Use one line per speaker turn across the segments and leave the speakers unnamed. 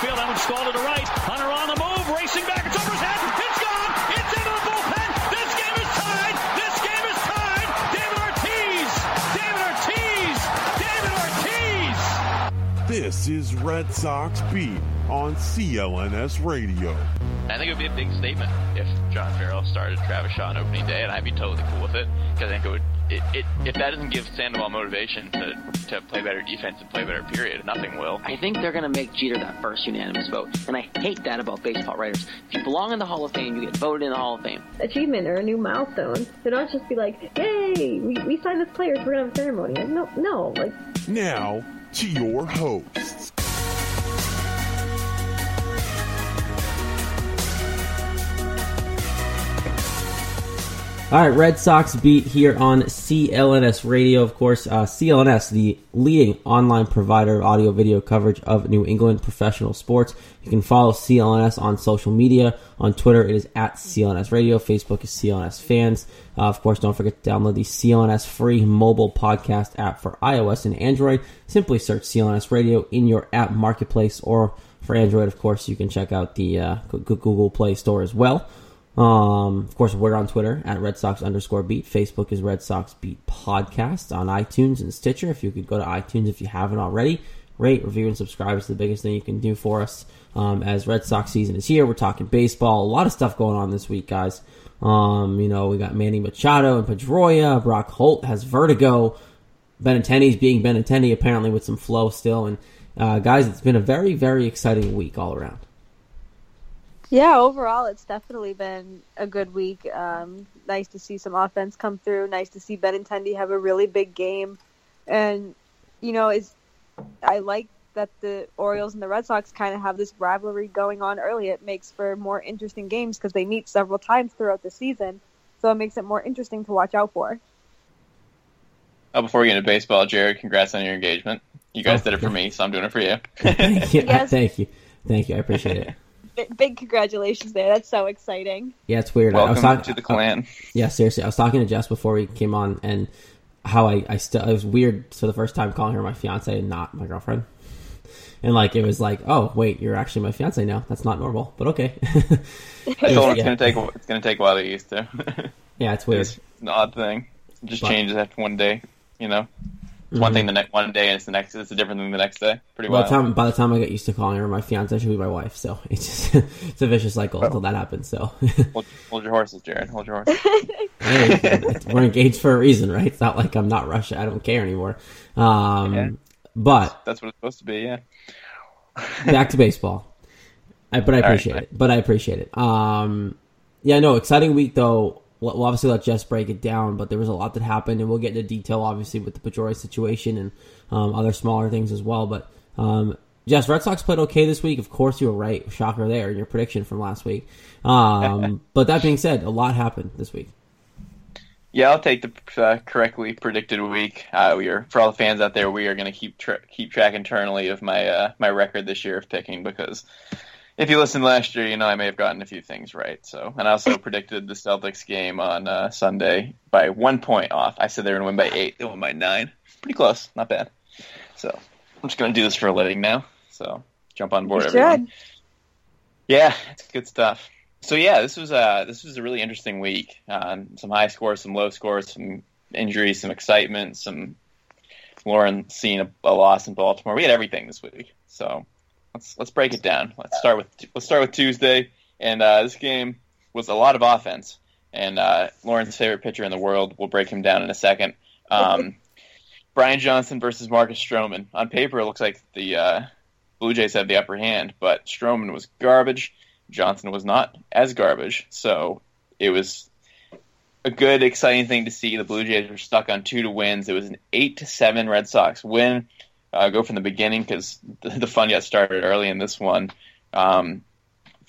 field. That one's stalled to the right. Hunter on the move, racing back. It's over his head. It's gone. It's into the bullpen. This game is tied. This game is tied. David Ortiz. David Ortiz. David Ortiz.
This is Red Sox Beat on CLNS Radio.
I think it would be a big statement if John Farrell started Travis Shaw on opening day, and I'd be totally cool with it because I think it would. It, it, if that doesn't give Sandoval motivation to, to play better defense and play better, period, nothing will.
I think they're going to make Jeter that first unanimous vote, and I hate that about baseball writers. If you belong in the Hall of Fame, you get voted in the Hall of Fame.
Achievement or a new milestone. So don't just be like, "Yay, we, we signed this player, so we're gonna have a ceremony." Like, no, no, like
Now to your hosts.
All right, Red Sox beat here on CLNS Radio. Of course, uh, CLNS, the leading online provider of audio video coverage of New England professional sports. You can follow CLNS on social media. On Twitter, it is at CLNS Radio. Facebook is CLNS Fans. Uh, of course, don't forget to download the CLNS free mobile podcast app for iOS and Android. Simply search CLNS Radio in your app marketplace, or for Android, of course, you can check out the uh, Google Play Store as well. Um, of course, we're on Twitter at Red Sox underscore beat. Facebook is Red Sox Beat Podcast on iTunes and Stitcher. If you could go to iTunes if you haven't already, rate, review, and subscribe is the biggest thing you can do for us. Um, as Red Sox season is here, we're talking baseball. A lot of stuff going on this week, guys. Um, you know, we got Manny Machado and Pedroia. Brock Holt has vertigo. Benintendi's being Benintendi apparently with some flow still. And uh, guys, it's been a very, very exciting week all around.
Yeah, overall, it's definitely been a good week. Um, nice to see some offense come through. Nice to see Ben Benintendi have a really big game, and you know, is I like that the Orioles and the Red Sox kind of have this rivalry going on early. It makes for more interesting games because they meet several times throughout the season, so it makes it more interesting to watch out for.
Oh, before we get into baseball, Jared, congrats on your engagement. You guys oh, did it for me, so I'm doing it for you.
thank you. Thank you. Thank you. I appreciate it
big congratulations there. That's so exciting.
Yeah, it's weird.
Welcome
I was talking,
to the clan.
Uh, yeah, seriously. I was talking to Jess before we came on, and how I, I still it was weird for the first time calling her my fiance and not my girlfriend. And like it was like, oh wait, you're actually my fiance now. That's not normal, but okay.
I told her it's gonna take it's gonna take a while to get used to.
yeah, it's weird.
It's an odd thing. It just but, changes after one day, you know. It's mm-hmm. one thing the next one day, and it's the next. It's a different thing the next day. Pretty
by the time by the time I get used to calling her my fiance, she'll be my wife. So it's just it's a vicious cycle until that happens. So
hold, hold, your horses, Jared. Hold your horses.
hey, we're engaged for a reason, right? It's not like I'm not Russia. I don't care anymore. Um, yeah. But
that's what it's supposed to be. Yeah.
back to baseball. I, but I appreciate right, it. But I appreciate it. Um, yeah, no, exciting week though we'll obviously let Jess break it down, but there was a lot that happened, and we'll get into detail, obviously, with the Pedroia situation and um, other smaller things as well. But um, Jess, Red Sox played okay this week. Of course, you were right. Shocker there in your prediction from last week. Um, but that being said, a lot happened this week.
Yeah, I'll take the uh, correctly predicted week. Uh, we are for all the fans out there. We are going to keep tra- keep track internally of my uh, my record this year of picking because if you listened last year, you know I may have gotten a few things right. So, and I also predicted the Celtics game on uh, Sunday by one point off. I said they were going to win by eight. They won by nine. Pretty close. Not bad. So, I'm just going to do this for a living now. So, jump on board, you everyone. Should. Yeah, it's good stuff. So yeah, this was a uh, this was a really interesting week. Um, some high scores, some low scores, some injuries, some excitement, some Lauren seeing a, a loss in Baltimore. We had everything this week. So let's let's break it down. Let's start with let's start with Tuesday, and uh, this game was a lot of offense. And uh, Lauren's favorite pitcher in the world. We'll break him down in a second. Um, Brian Johnson versus Marcus Stroman. On paper, it looks like the uh, Blue Jays have the upper hand, but Stroman was garbage. Johnson was not as garbage. So it was a good, exciting thing to see. The Blue Jays were stuck on two to wins. It was an eight to seven Red Sox win uh, go from the beginning because the, fun got started early in this one. Um,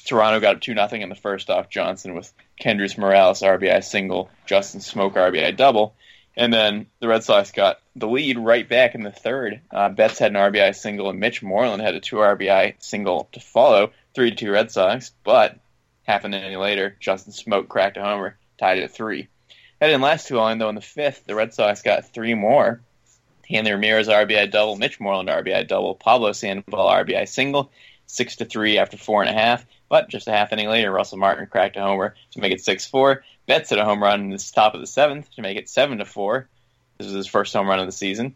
Toronto got two nothing in the first off Johnson with Kendrys Morales RBI single, Justin Smoak RBI double, and then the Red Sox got the lead right back in the third. Uh, Betts had an RBI single, and Mitch Moreland had a two RBI single to follow, three to two Red Sox. But half an inning later, Justin Smoak cracked a homer, tied it at three. That didn't last too long though. In the fifth, the Red Sox got three more Hanley Ramirez RBI double, Mitch Moreland RBI double, Pablo Sandoval RBI single, six to three after four and a half. But just a half inning later, Russell Martin cracked a homer to make it six four. Betts hit a home run in the top of the seventh to make it seven to four. This was his first home run of the season.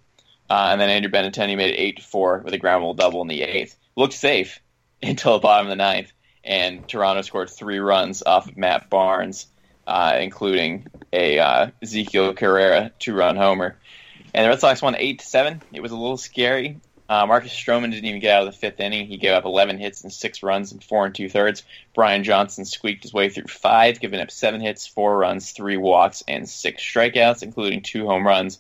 Uh, and then Andrew Benintendi made it eight to four with a ground rule double in the eighth. Looked safe until the bottom of the ninth, and Toronto scored three runs off of Matt Barnes, uh, including a uh, Ezequiel Carrera two-run homer. And the Red Sox won eight to seven. It was a little scary. Uh, Marcus Stroman didn't even get out of the fifth inning. He gave up 11 hits and six runs in four and two thirds. Brian Johnson squeaked his way through five, giving up seven hits, four runs, three walks, and six strikeouts, including two home runs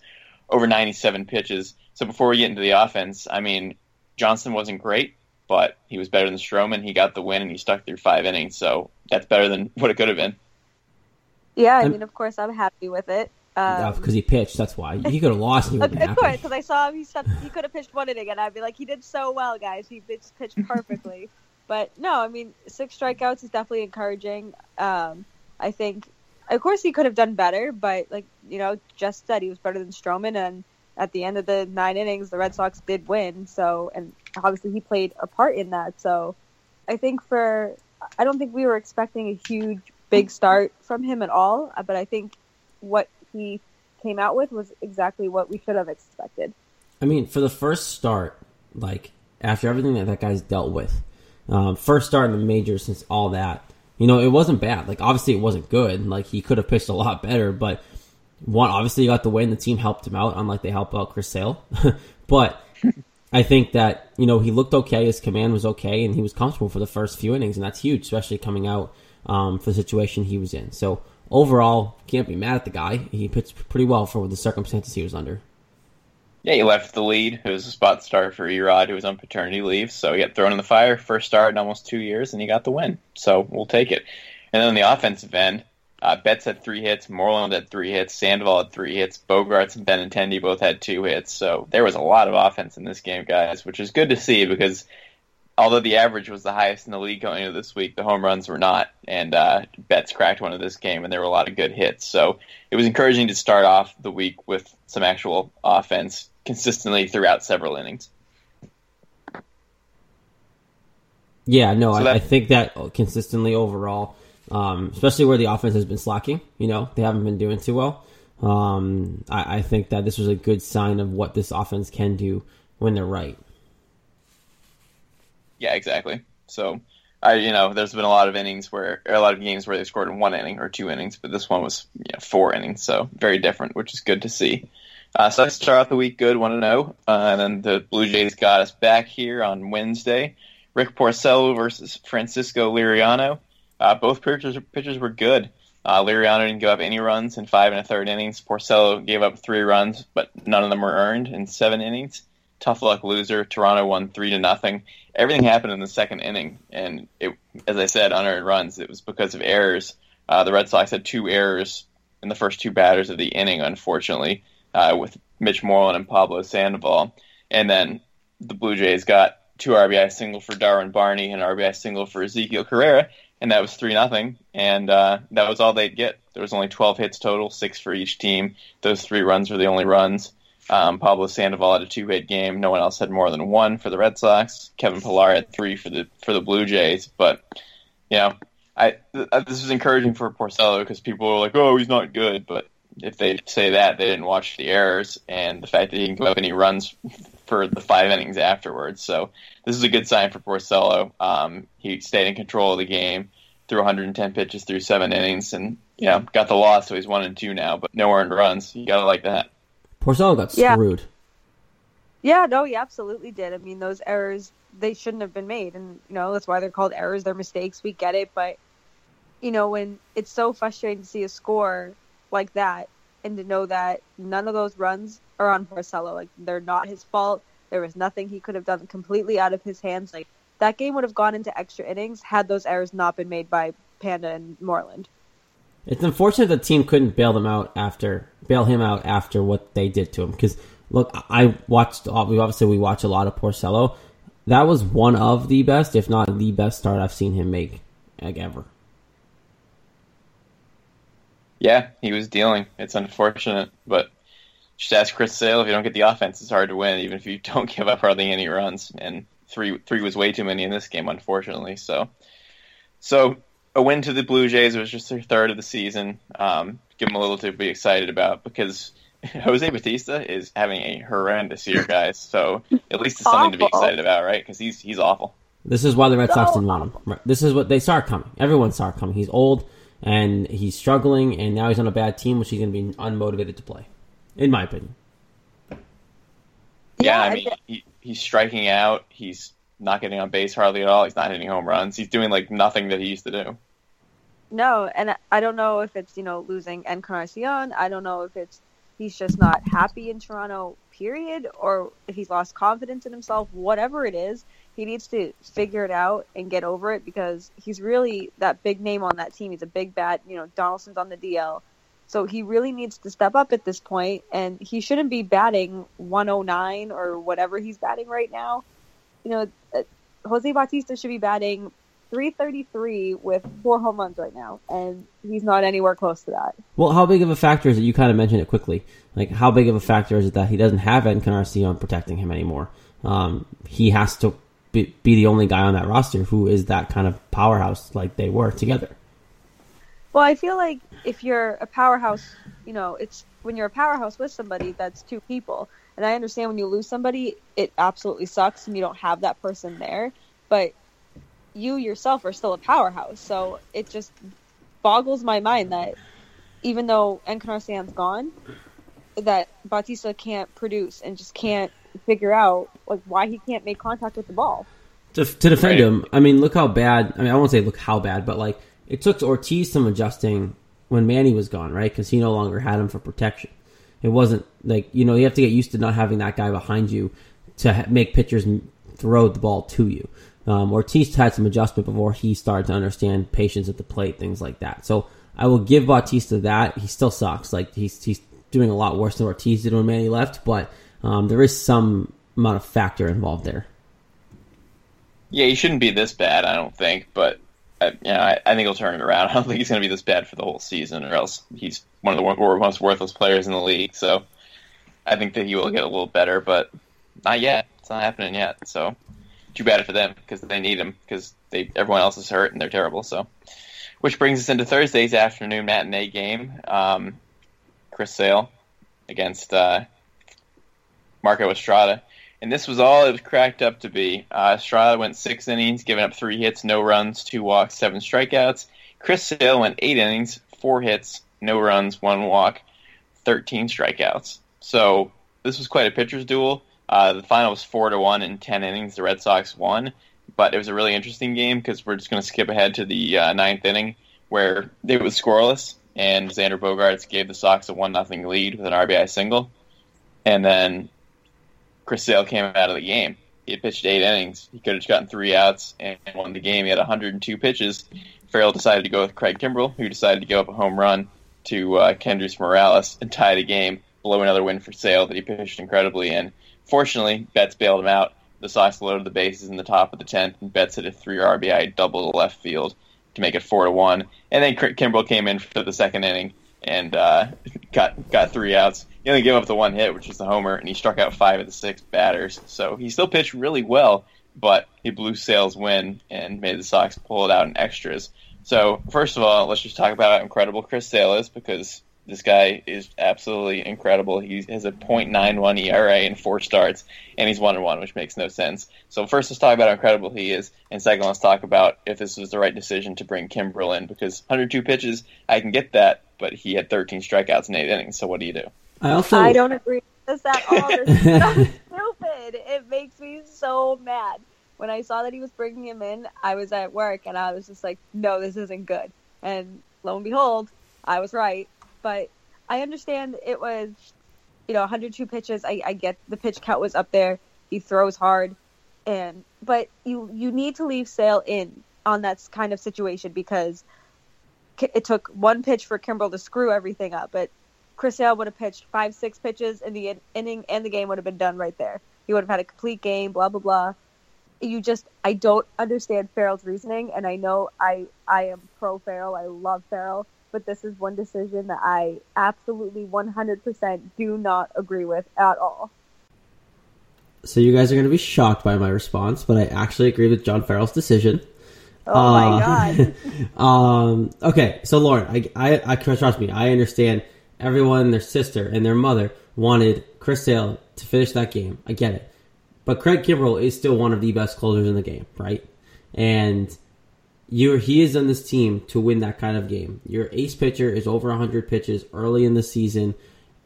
over 97 pitches. So before we get into the offense, I mean, Johnson wasn't great, but he was better than Stroman. He got the win and he stuck through five innings. So that's better than what it could have been.
Yeah, I mean, of course, I'm happy with it.
Because
Um,
he pitched. That's why he could have lost. He
of course, because I saw him. He stepped, he could have pitched one inning, and I'd be like, he did so well, guys. He pitched, pitched perfectly. but no, I mean, six strikeouts is definitely encouraging. Um, I think, of course, he could have done better, but like you know, just said he was better than Stroman, and at the end of the nine innings, the Red Sox did win. So, and obviously, he played a part in that. So, I think for, I don't think we were expecting a huge, big start from him at all. uh, But I think what he came out with was exactly what we should have expected.
I mean, for the first start, like after everything that that guy's dealt with, um, first start in the majors since all that, you know, it wasn't bad. Like obviously, it wasn't good. Like he could have pitched a lot better, but one obviously he got the win. The team helped him out, unlike they help out Chris Sale. but I think that you know he looked okay. His command was okay, and he was comfortable for the first few innings, and that's huge, especially coming out um, for the situation he was in. So overall, can't be mad at the guy. He pitched pretty well for the circumstances he was under.
Yeah, he left the lead. It was a spot start for Erod, who was on paternity leave. So he got thrown in the fire, first start in almost two years, and he got the win. So we'll take it. And then on the offensive end, uh, Betts had three hits, Moreland had three hits, Sandoval had three hits, Bogaerts and Benintendi both had two hits. So there was a lot of offense in this game, guys, which is good to see because although the average was the highest in the league going into this week, the home runs were not. And uh, Betts cracked one of this game, and there were a lot of good hits. So it was encouraging to start off the week with some actual offense consistently throughout several innings.
Yeah, no,
So
I,
that-
I think that consistently overall, um, especially where the offense has been slacking, you know, they haven't been doing too well. Um, I, I think that this was a good sign of what this offense can do when they're right.
Yeah, exactly. So, I you know, there's been a lot of innings where, a lot of games where they scored in one inning or two innings, but this one was you know, four innings, so very different, which is good to see. Uh, so let's start off the week good, one to zero, uh, and then the Blue Jays got us back here on Wednesday. Rick Porcello versus Francisco Liriano. Uh, both pitchers pitchers were good. Uh, Liriano didn't give up any runs in five and a third innings. Porcello gave up three runs, but none of them were earned in seven innings. Tough luck loser. Toronto won three to nothing. Everything happened in the second inning, and it, as I said, unearned runs. It was because of errors. Uh, the Red Sox had two errors in the first two batters of the inning, unfortunately, uh, with Mitch Moreland and Pablo Sandoval. And then the Blue Jays got two RBI single for Darwin Barney and RBI single for Ezequiel Carrera, and that was three nothing. And uh, that was all they'd get. There was only 12 hits total, six for each team. Those three runs were the only runs. Um, Pablo Sandoval had a two-hit game. No one else had more than one for the Red Sox. Kevin Pillar had three for the for the Blue Jays. But you know, I th- this was encouraging for Porcello because people were like, "Oh, he's not good." But if they say that, they didn't watch the errors and the fact that he didn't give up any runs for the five innings afterwards. So this is a good sign for Porcello. Um, he stayed in control of the game, threw 110 pitches through seven innings, and you know got the loss. So he's one and two now, but no earned runs. You gotta like that.
Porcello got
Yeah.
screwed.
Yeah, no, he absolutely did. I mean, those errors they shouldn't have been made, and you know that's why they're called errors. They're mistakes. We get it, but you know when it's so frustrating to see a score like that and to know that none of those runs are on Porcello. Like they're not his fault. There was nothing he could have done completely out of his hands. Like that game would have gone into extra innings had those errors not been made by Panda and Moreland.
It's unfortunate the team couldn't bail them out after bail him out after what they did to him. Because look, I watched. We obviously we watch a lot of Porcello. That was one of the best, if not the best start I've seen him make like ever.
Yeah, he was dealing. It's unfortunate, but just ask Chris Sale if you don't get the offense, it's hard to win, even if you don't give up hardly any runs. And three three was way too many in this game, unfortunately. So, so a win to the Blue Jays was just their third of the season. Um, give them a little to be excited about because Jose Bautista is having a horrendous year, guys. So at least it's something to be excited about, right? Because he's he's awful.
This is why the Red Sox didn't want him. This is what they saw coming. Everyone saw coming. He's old and he's struggling, and now he's on a bad team, which he's going to be unmotivated to play, in my opinion.
Yeah,
Yeah,
I
I
mean, he, he's striking out. He's not getting on base hardly at all. He's not hitting home runs. He's doing like nothing that he used to do.
No, and I- don't know if it's you know losing Encarnacion. I don't know if it's he's just not happy in Toronto, period, or if he's lost confidence in himself. Whatever it is, he needs to figure it out and get over it because he's really that big name on that team. He's a big bat. You know, Donaldson's on the DL, so he really needs to step up at this point, and he shouldn't be batting 109 or whatever he's batting right now. You know, uh, Jose Bautista should be batting 333 with four home runs right now, and he's not anywhere close to that.
Well, how big of a factor is it? You kind of mentioned it quickly. Like, how big of a factor is it that he doesn't have Encarnacion protecting him anymore? Um, he has to be, be the only guy on that roster who is that kind of powerhouse like they were together.
Well, I feel like if you're a powerhouse, you know, it's when you're a powerhouse with somebody, that's two people. And I understand when you lose somebody, it absolutely sucks and you don't have that person there. But you yourself are still a powerhouse. So it just boggles my mind that even though Encarnacion's gone, that Bautista can't produce and just can't figure out like why he can't make contact with the ball.
To, to defend
Right.
him, I mean, look how bad. I mean, I won't say look how bad, but like it took Ortiz some adjusting when Manny was gone, right? Because he no longer had him for protection. It wasn't like you know you have to get used to not having that guy behind you to ha- make pitchers m- throw the ball to you. Um, Ortiz had some adjustment before he started to understand patience at the plate, things like that. So I will give Bautista that. He still sucks. Like he's he's doing a lot worse than Ortiz did when Manny left, but um, there is some amount of factor involved there.
Yeah, he shouldn't be this bad, I don't think. But uh, you know, I, I think he'll turn it around. I don't think he's going to be this bad for the whole season, or else he's one of the most worthless players in the league. So I think that he will get a little better, but not yet. It's not happening yet. So too bad for them because they need him because they everyone else is hurt and they're terrible. So, which brings us into Thursday's afternoon matinee game. Um, Chris Sale against uh, Marco Estrada. And this was all it was cracked up to be. Uh, Estrada went six innings, giving up three hits, no runs, two walks, seven strikeouts. Chris Sale went eight innings, four hits, no runs, one walk, 13 strikeouts. So this was quite a pitcher's duel. Uh, the final was four to one in 10 innings. The Red Sox won, but it was a really interesting game because we're just going to skip ahead to the uh, ninth inning where it was scoreless, and Xander Bogaerts gave the Sox a one nothing lead with an RBI single, and then Chris Sale came out of the game. He had pitched eight innings. He could have gotten three outs and won the game. He had 102 pitches. Farrell decided to go with Craig Kimbrel, who decided to give up a home run to uh, Kendrys Morales and tie the game, blow another win for Sale that he pitched incredibly in. Fortunately, Betts bailed him out. The Sox loaded the bases in the top of the tenth, and Betts hit a three RBI double to left field to make it four to one. And then Kimbrel came in for the second inning and uh, got got three outs. He only gave up the one hit, which was the homer, and he struck out five of the six batters. So he still pitched really well, but he blew Sale's win and made the Sox pull it out in extras. So first of all, let's just talk about how incredible Chris Sale is because this guy is absolutely incredible. He has a .91 ERA in four starts, and he's one and one, which makes no sense. So first, let's talk about how incredible he is, and second, let's talk about if this was the right decision to bring Kimbrel in because 102 pitches, I can get that, but he had 13 strikeouts in eight innings. So what do you do?
I also
I don't agree with this at all. This is so stupid. It makes me so mad. When I saw that he was bringing him in, I was at work and I was just like, no, this isn't good. And lo and behold, I was right. But I understand it was, you know, 102 pitches. I, I get the pitch count was up there. He throws hard, and but you you need to leave Sale in on that kind of situation because it took one pitch for Kimbrel to screw everything up. But Chris Sale would have pitched five, six pitches in the in- inning, and the game would have been done right there. He would have had a complete game. Blah blah blah. You just, I don't understand Farrell's reasoning, and I know I, I am pro Farrell. I love Farrell, but this is one decision that I absolutely 100% do not agree with at all.
So you guys are going to be shocked by my response, but I actually agree with John Farrell's decision.
Oh my
Uh,
god.
Um, okay, so Lauren, I, I, I trust me. I understand everyone, their sister and their mother wanted Chris Sale to finish that game. I get it, but Craig Kimbrel is still one of the best closers in the game, right? And you, he is on this team to win that kind of game. Your ace pitcher is over 100 pitches early in the season,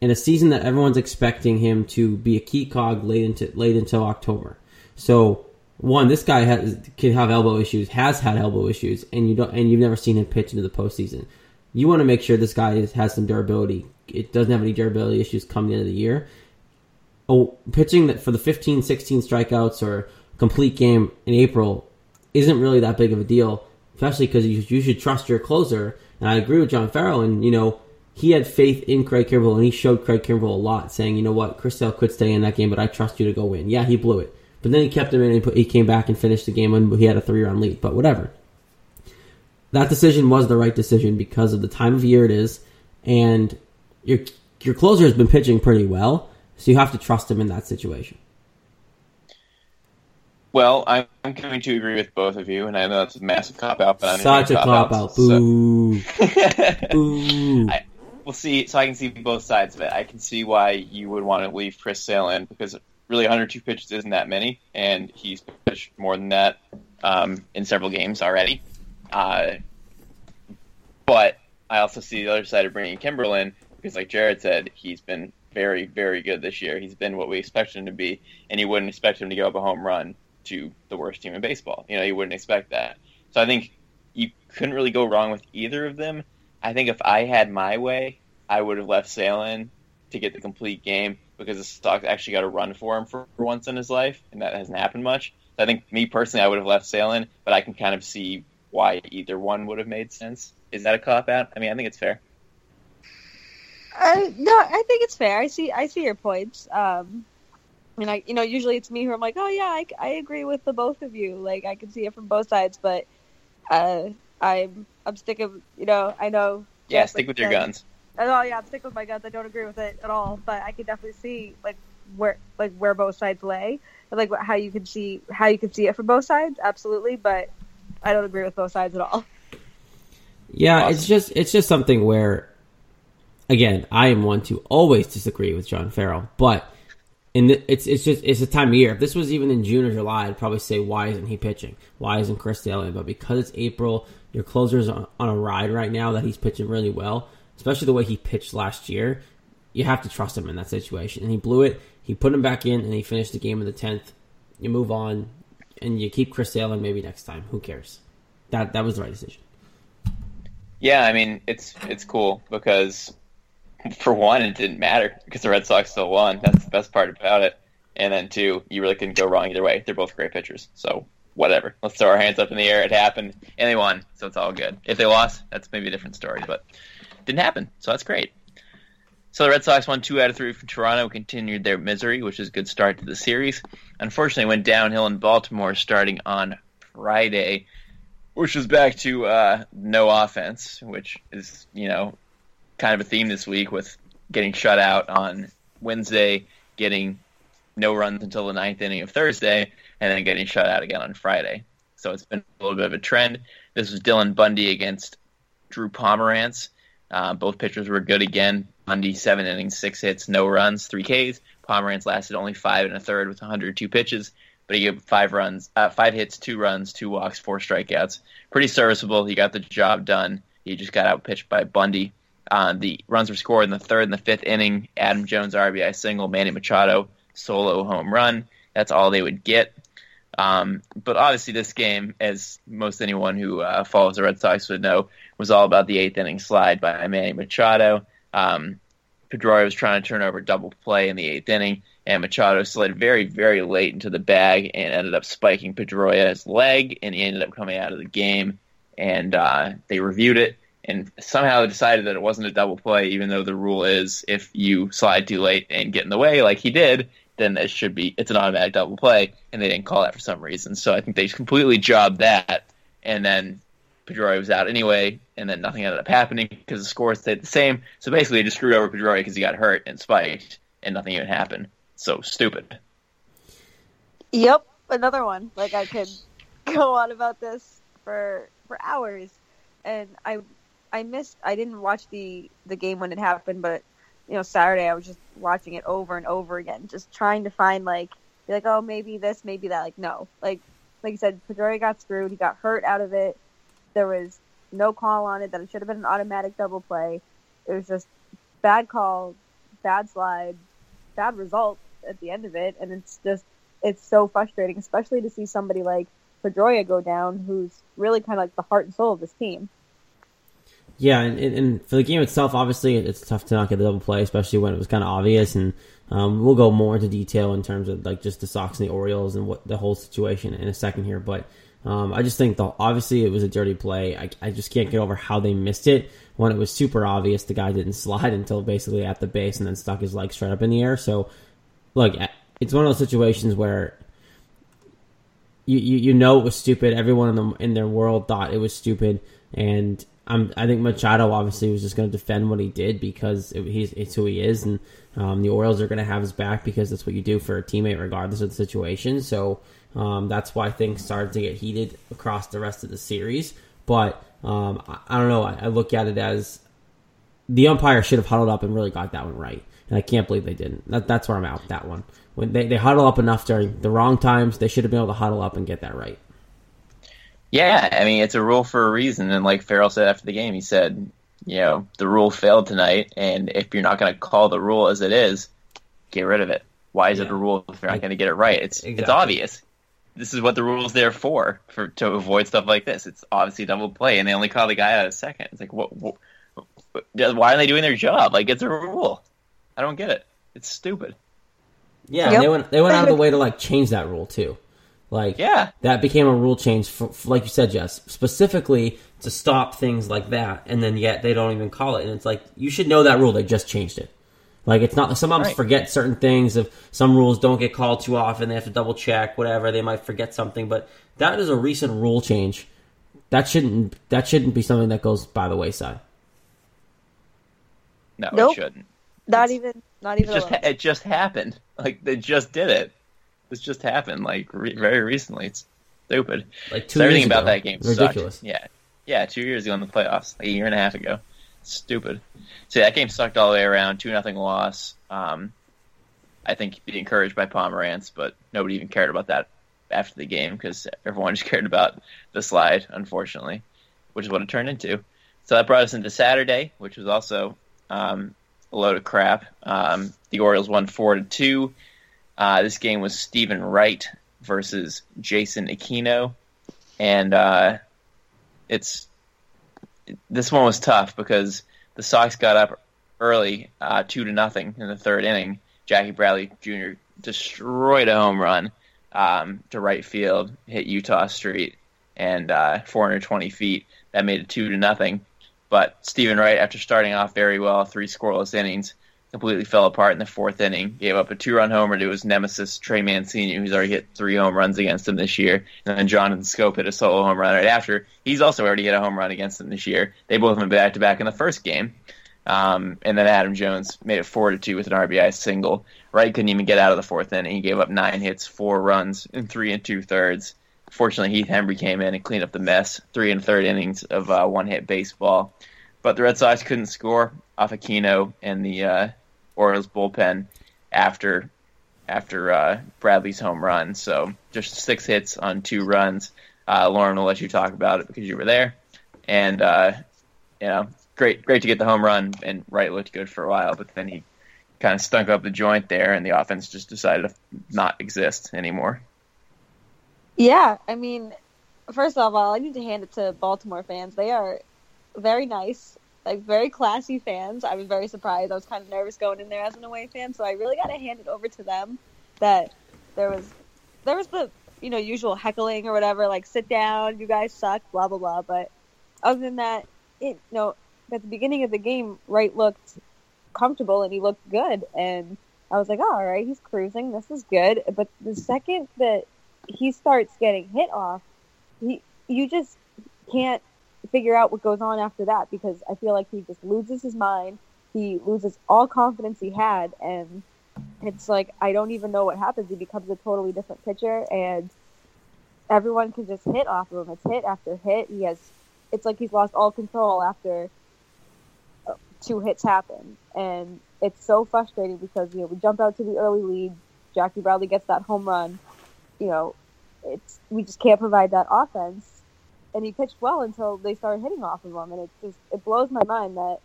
in a season that everyone's expecting him to be a key cog late into late until October. So one, this guy has, can have elbow issues, has had elbow issues, and you don't, and you've never seen him pitch into the postseason. You want to make sure this guy is, has some durability. It doesn't have any durability issues coming into the year. Oh, pitching that for the 15, 16 strikeouts or complete game in April isn't really that big of a deal, especially because you, you should trust your closer. And I agree with John Farrell, and you know he had faith in Craig Kimbrel, and he showed Craig Kimbrel a lot, saying, you know what, Chris Sale could stay in that game, but I trust you to go win. Yeah, he blew it. But then he kept him in and put, he came back and finished the game when he had a three run lead. But whatever. That decision was the right decision because of the time of year it is, and your your closer has been pitching pretty well, so you have to trust him in that situation.
Well, I'm going to agree with both of you, and I know that's a massive cop out, but I'm
Such a cop out. Boo.
So,
Boo.
I, we'll see. So I can see both sides of it. I can see why you would want to leave Chris Sale in because really 102 pitches isn't that many, and he's pitched more than that um, in several games already. Uh, but I also see the other side of bringing Kimberlin in because, like Jared said, he's been very, very good this year. He's been what we expected him to be, and you wouldn't expect him to give up a home run to the worst team in baseball. You know, you wouldn't expect that. So I think you couldn't really go wrong with either of them. I think if I had my way, I would have left Sale in to get the complete game because the stock actually got a run for him for, once in his life, and that hasn't happened much. So I think me personally, I would have left Sale in, but I can kind of see why either one would have made sense. Is that a cop out? I mean, I think it's fair.
I, no, I think it's fair. I see. I see your points. Um, I mean, I you know usually it's me who I'm like, oh yeah, I, I agree with the both of you. Like I can see it from both sides, but uh, I'm I'm sticking. You know, I know.
Yeah, stick
like
with your
said-
guns.
Oh yeah, I'm sticking with my guns. I don't agree with it at all, but I can definitely see like where like where both sides lay, and, like how you can see how you can see it from both sides. Absolutely, but I don't agree with both sides at all.
Yeah,
Awesome.
it's just it's just something where, again, I am one to always disagree with John Farrell, but the, it's it's just it's a time of year. If this was even in June or July, I'd probably say why isn't he pitching? Why isn't Chris Sale? But because it's April, your closer's on, on a ride right now that he's pitching really well, especially the way he pitched last year. You have to trust him in that situation, and he blew it. He put him back in, and he finished the game in the tenth. You move on, and you keep Chris in maybe next time. Who cares? That that was the right decision.
Yeah, I mean, it's it's cool because for one, it didn't matter because the Red Sox still won. That's the best part about it. And then two, you really couldn't go wrong either way. They're both great pitchers, so whatever. Let's throw our hands up in the air. It happened, and they won, so it's all good. If they lost, that's maybe a different story, but didn't happen, so that's great. So the Red Sox won two out of three from Toronto, continued their misery, which is a good start to the series. Unfortunately, went downhill in Baltimore starting on Friday, which was back to uh, no offense, which is you know kind of a theme this week with getting shut out on Wednesday, getting no runs until the ninth inning of Thursday, and then getting shut out again on Friday. So it's been a little bit of a trend. This was Dylan Bundy against Drew Pomeranz. Uh, both pitchers were good again. Bundy seven innings, six hits, no runs, three Ks. Pomeranz lasted only five and a third with 102 pitches, but he gave five runs, uh, five hits, two runs, two walks, four strikeouts. Pretty serviceable. He got the job done. He just got outpitched by Bundy. Uh, the runs were scored in the third and the fifth inning. Adam Jones RBI single, Manny Machado solo home run. That's all they would get. Um, but obviously, this game, as most anyone who uh, follows the Red Sox would know, was all about the eighth inning slide by Manny Machado. Um, Pedroia was trying to turn over double play in the eighth inning, and Machado slid very, very late into the bag and ended up spiking Pedroia's leg, and he ended up coming out of the game. And uh, they reviewed it and somehow they decided that it wasn't a double play, even though the rule is if you slide too late and get in the way, like he did, then it should be it's an automatic double play, and they didn't call that for some reason. So I think they completely jobbed that, and then Pedroia was out anyway, and then nothing ended up happening because the score stayed the same. So basically, they just screwed over Pedroia because he got hurt and spiked, and nothing even happened. So stupid.
Yep, another one. Like I could go on about this for for hours, and I I missed. I didn't watch the the game when it happened, but you know Saturday I was just watching it over and over again, just trying to find like be like oh maybe this maybe that. Like no, like like you said, Pedroia got screwed. He got hurt out of it. There was no call on it. That it should have been an automatic double play. It was just bad call, bad slide, bad result at the end of it, and it's just it's so frustrating, especially to see somebody like Pedroia go down, who's really kind of like the heart and soul of this team.
Yeah, and, and for the game itself, obviously it's tough to not get the double play, especially when it was kind of obvious. And um, we'll go more into detail in terms of like just the Sox and the Orioles and what the whole situation in a second here. But um, I just think the obviously it was a dirty play. I, I just can't get over how they missed it when it was super obvious the guy didn't slide until basically at the base and then stuck his leg straight up in the air. So, look, it's one of those situations where you, you, you know it was stupid. Everyone in the in their world thought it was stupid, and I think Machado obviously was just going to defend what he did because it, he's it's who he is, and um, the Orioles are going to have his back because that's what you do for a teammate regardless of the situation. So um, that's why things started to get heated across the rest of the series. But um, I, I, don't know. I, I look at it as the umpire should have huddled up and really got that one right, and I can't believe they didn't. That, that's where I'm at with that one. When they, they huddle up enough during the wrong times, they should have been able to huddle up and get that right.
Yeah, I mean it's a rule for a reason, and like Farrell said after the game, he said, you know, the rule failed tonight, and if you're not going to call the rule as it is, get rid of it. Why is yeah. it a rule if you're not going to get it right? It's exactly. it's obvious. This is what the rule's there for, for to avoid stuff like this. It's obviously double play, and they only call the guy out a second. It's like, what, what? Why are they doing their job? Like it's a rule. I don't get it. It's stupid.
Yeah, yep. they went they went out of the way to like change that rule too. Like,
yeah,
that became a rule change, for, for, like you said, Jess, specifically to stop things like that. And then yet they don't even call it. And it's like you should know that rule. They just changed it. Like it's not. Some umps right. forget certain things. If some rules don't get called too often, they have to double check. Whatever, they might forget something. But that is a recent rule change. That shouldn't. That shouldn't be something that goes by the wayside.
No, nope. it shouldn't.
Not it's, even. Not even.
It just, it just happened. Like they just did it. This just happened like re- very recently. It's stupid.
Like two so everything about
that game ridiculous. Sucked. Yeah, yeah, two years ago in the playoffs, like a year and a half ago. Stupid. So that game sucked all the way around. Two nothing loss. Um, I think be encouraged by Pomeranz, but nobody even cared about that after the game because everyone just cared about the slide, unfortunately, which is what it turned into. So that brought us into Saturday, which was also um, a load of crap. Um, the Orioles won four to two. Uh, this game was Steven Wright versus Jayson Aquino, and uh, it's this one was tough because the Sox got up early, uh, two to nothing in the third inning. Jackie Bradley Jr. destroyed a home run um, to right field, hit Eutaw Street, and uh, 420 feet. That made it two to nothing. But Steven Wright, after starting off very well, three scoreless innings, completely fell apart in the fourth inning. Gave up a two-run homer to his nemesis Trey Mancini, who's already hit three home runs against him this year. And then Jonathan Schoop hit a solo home run right after. He's also already hit a home run against him this year. They both went back to back in the first game. Um, and then Adam Jones made it four to two with an RBI single. Wright couldn't even get out of the fourth inning. He gave up nine hits, four runs, in three and two thirds. Fortunately, Heath Hembree came in and cleaned up the mess. Three and third innings of uh, one hit baseball. But the Red Sox couldn't score off Aquino and the uh, Orioles bullpen after after uh, Bradley's home run. So just six hits on two runs. Uh, Lauren will let you talk about it because you were there, and uh, you know, great great to get the home run. And Wright looked good for a while, but then he kind of stunk up the joint there, and the offense just decided to not exist anymore.
Yeah, I mean, first of all, I need to hand it to Baltimore fans. They are very nice like very classy fans. I was very surprised. I was kind of nervous going in there as an away fan, so I really got to hand it over to them that there was there was the you know usual heckling or whatever, like sit down, you guys suck, blah blah blah. But other than that, it you know at the beginning of the game, Wright looked comfortable and he looked good, and I was like, oh, all right, he's cruising. This is good. But the second that he starts getting hit off, he you just can't figure out what goes on after that because I feel like he just loses his mind. He loses all confidence he had, and it's like I don't even know what happens. He becomes a totally different pitcher, and everyone can just hit off of him. It's hit after hit. He has. It's like he's lost all control after two hits happen, and it's so frustrating because you know we jump out to the early lead. Jackie Bradley gets that home run. You know, it's we just can't provide that offense. And he pitched well until they started hitting off of him, and it just it blows my mind that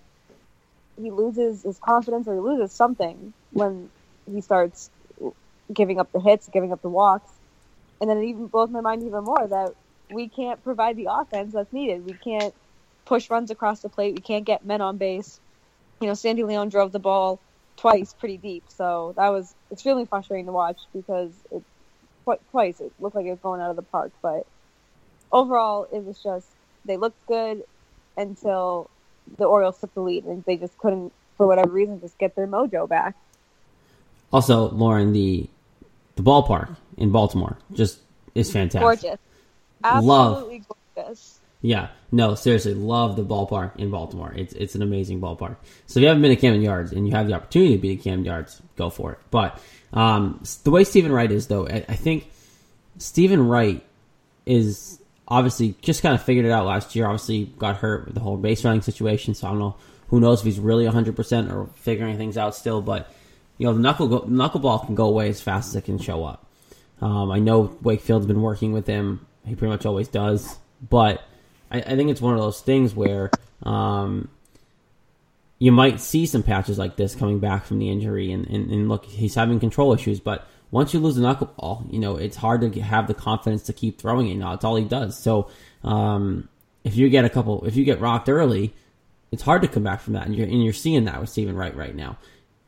he loses his confidence or he loses something when he starts giving up the hits, giving up the walks, and then it even blows my mind even more that we can't provide the offense that's needed. We can't push runs across the plate. We can't get men on base. You know, Sandy Leon drove the ball twice pretty deep, so that was extremely frustrating to watch because it twice it looked like it was going out of the park. But overall, it was just they looked good until the Orioles took the lead, and they just couldn't, for whatever reason, just get their mojo back.
Also, Lauren, the the ballpark in Baltimore just is fantastic.
Gorgeous, absolutely love, gorgeous.
Yeah, no, seriously, love the ballpark in Baltimore. It's it's an amazing ballpark. So if you haven't been to Camden Yards and you have the opportunity to be at Camden Yards, go for it. But um, the way Steven Wright is, though, I, I think Steven Wright is obviously just kind of figured it out last year. Obviously, got hurt with the whole base running situation, so I don't know who knows if he's really 100% or figuring things out still. But you know, the knuckle go, knuckleball can go away as fast as it can show up. Um, I know Wakefield's been working with him; he pretty much always does. But I, I think it's one of those things where um, you might see some patches like this coming back from the injury, and, and, and look, he's having control issues, but once you lose the knuckleball, you know, it's hard to have the confidence to keep throwing it. Now, it's all he does. So, um, if you get a couple, if you get rocked early, it's hard to come back from that. And you're, and you're seeing that with Steven Wright right now.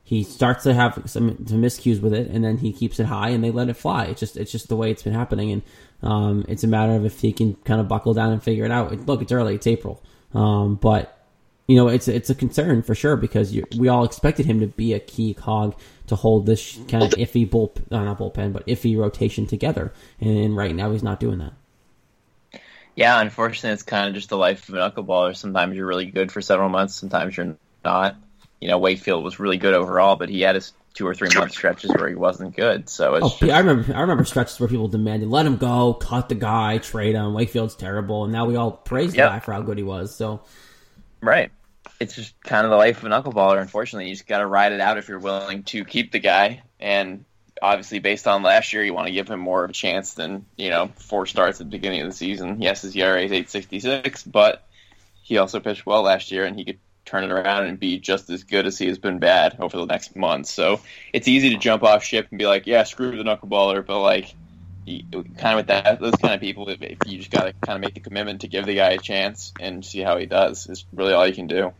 He starts to have some, some miscues with it, and then he keeps it high, and they let it fly. It's just, it's just the way it's been happening, and um, it's a matter of if he can kind of buckle down and figure it out. Look, it's early, it's April, um, but you know, it's it's a concern for sure because you, we all expected him to be a key cog to hold this kind of iffy bull, uh, not bullpen, but iffy rotation together. And right now, he's not doing that.
Yeah, unfortunately, it's kind of just the life of a knuckleballer. Sometimes you're really good for several months, sometimes you're not. You know, Wakefield was really good overall, but he had his two or three month stretches where he wasn't good. So it's
oh,
just...
I remember I remember stretches where people demanded let him go, cut the guy, trade him. Wakefield's terrible, and now we all praise yep. the guy for how good he was. So
right, it's just kind of the life of a knuckleballer. Unfortunately, you just got to ride it out if you're willing to keep the guy. And obviously, based on last year, you want to give him more of a chance than you know four starts at the beginning of the season. Yes, his ERA is 8.66, but he also pitched well last year, and he could turn it around and be just as good as he has been bad over the next month. So it's easy to jump off ship and be like, yeah, screw the knuckleballer, but like. Kind of with that, those kind of people, if you just got to kind of make the commitment to give the guy a chance and see how he does. Is really all you can do.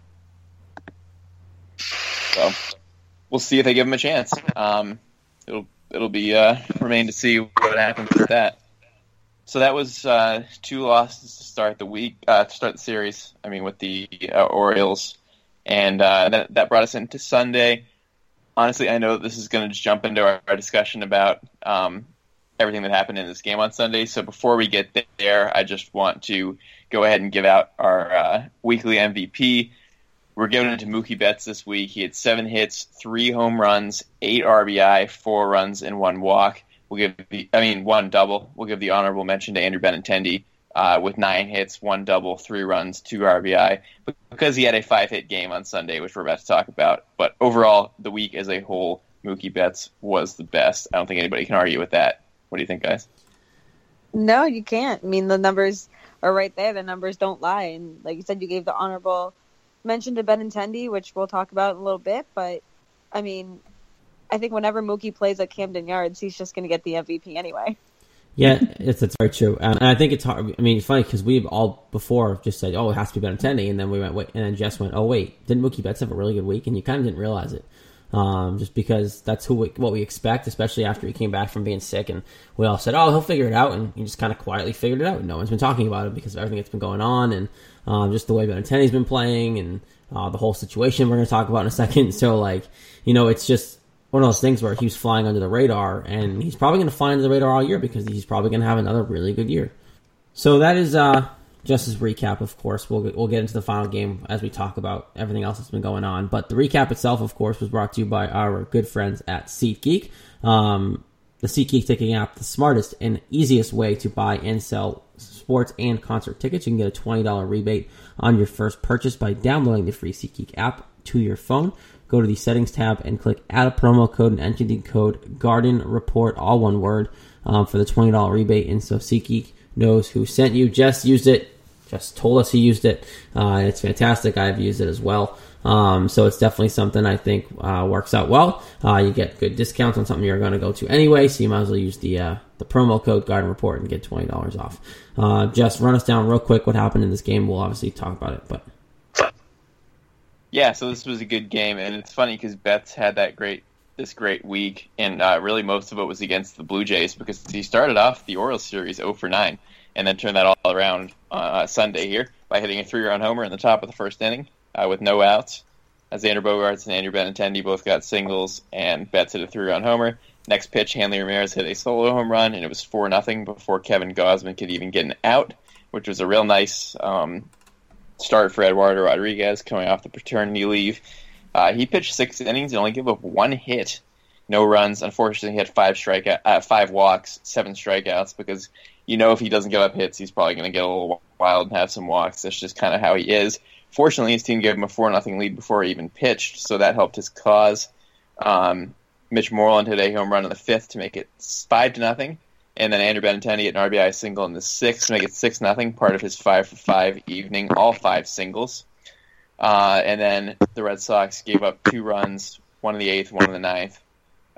So we'll see if they give him a chance. Um, it'll it'll be uh, remain to see what happens with that. So that was uh, two losses to start the week, uh, to start the series. I mean, with the uh, Orioles, and uh, that that brought us into Sunday. Honestly, I know this is going to jump into our, our discussion about um, everything that happened in this game on Sunday. So before we get there, I just want to go ahead and give out our uh, weekly MVP. We're giving it to Mookie Betts this week. He had seven hits, three home runs, eight RBI, four runs, and one walk. We'll give the, I mean, one double. We'll give the honorable mention to Andrew Benintendi uh, with nine hits, one double, three runs, two RBI, because he had a five-hit game on Sunday, which we're about to talk about. But overall, the week as a whole, Mookie Betts was the best. I don't think anybody can argue with that. What do you think, guys?
No, you can't. I mean, the numbers are right there. The numbers don't lie. And like you said, you gave the honorable mention to Benintendi, which we'll talk about in a little bit. But I mean, I think whenever Mookie plays at Camden Yards, he's just going to get the MVP anyway.
Yeah, it's that's very true, and I think it's hard. I mean, it's funny because we've all before just said, "Oh, it has to be Benintendi," and then we went, "Wait," and then Jess went, "Oh, wait, didn't Mookie Betts have a really good week?" And you kind of didn't realize it um, just because that's who we, what we expect, especially after he came back from being sick. And we all said, "Oh, he'll figure it out," and he just kind of quietly figured it out. No one's been talking about it because of everything that's been going on, and um, just the way Benintendi's been playing, and uh, the whole situation we're going to talk about in a second. So, like, you know, it's just one of those things where he's flying under the radar, and he's probably going to fly under the radar all year because he's probably going to have another really good year. So that is uh, just as recap, of course, we'll we'll get into the final game as we talk about everything else that's been going on. But the recap itself, of course, was brought to you by our good friends at SeatGeek. Um, the SeatGeek ticketing app, the smartest and easiest way to buy and sell sports and concert tickets. You can get a twenty dollar rebate on your first purchase by downloading the free SeatGeek app to your phone. Go to the settings tab and click add a promo code and enter the code Garden Report, all one word, um, for the twenty dollar rebate. And so SeatGeek knows who sent you. Just used it just told us he used it. Uh, it's fantastic. I've used it as well. Um, so it's definitely something I think uh, works out well. Uh, you get good discounts on something you're going to go to anyway, so you might as well use the uh, the promo code Garden Report and get twenty dollars off. Uh, just run us down real quick what happened in this game. We'll obviously talk about it, but
yeah, so this was a good game, and it's funny because Betts had that great this great week, and uh, really most of it was against the Blue Jays because he started off the Orioles series 0 for 9 and then turn that all around uh, Sunday here by hitting a three-run homer in the top of the first inning uh, with no outs. As Xander Bogaerts and Andrew Benintendi both got singles, and Betts hit a three-run homer. Next pitch, Hanley Ramirez hit a solo home run, and it was four nothing before Kevin Gausman could even get an out, which was a real nice um, start for Eduardo Rodriguez coming off the paternity leave. Uh, he pitched six innings and only gave up one hit, no runs. Unfortunately, he had five strikeout, uh, five walks, seven strikeouts because you know if he doesn't give up hits, he's probably going to get a little wild and have some walks. That's just kind of how he is. Fortunately, his team gave him a four nothing lead before he even pitched, so that helped his cause. Um, Mitch Moreland hit a home run in the fifth to make it five to nothing, and then Andrew Benintendi hit an RBI single in the sixth to make it six nothing. Part of his five for five evening, all five singles. Uh, and then the Red Sox gave up two runs, one in the eighth, one in the ninth.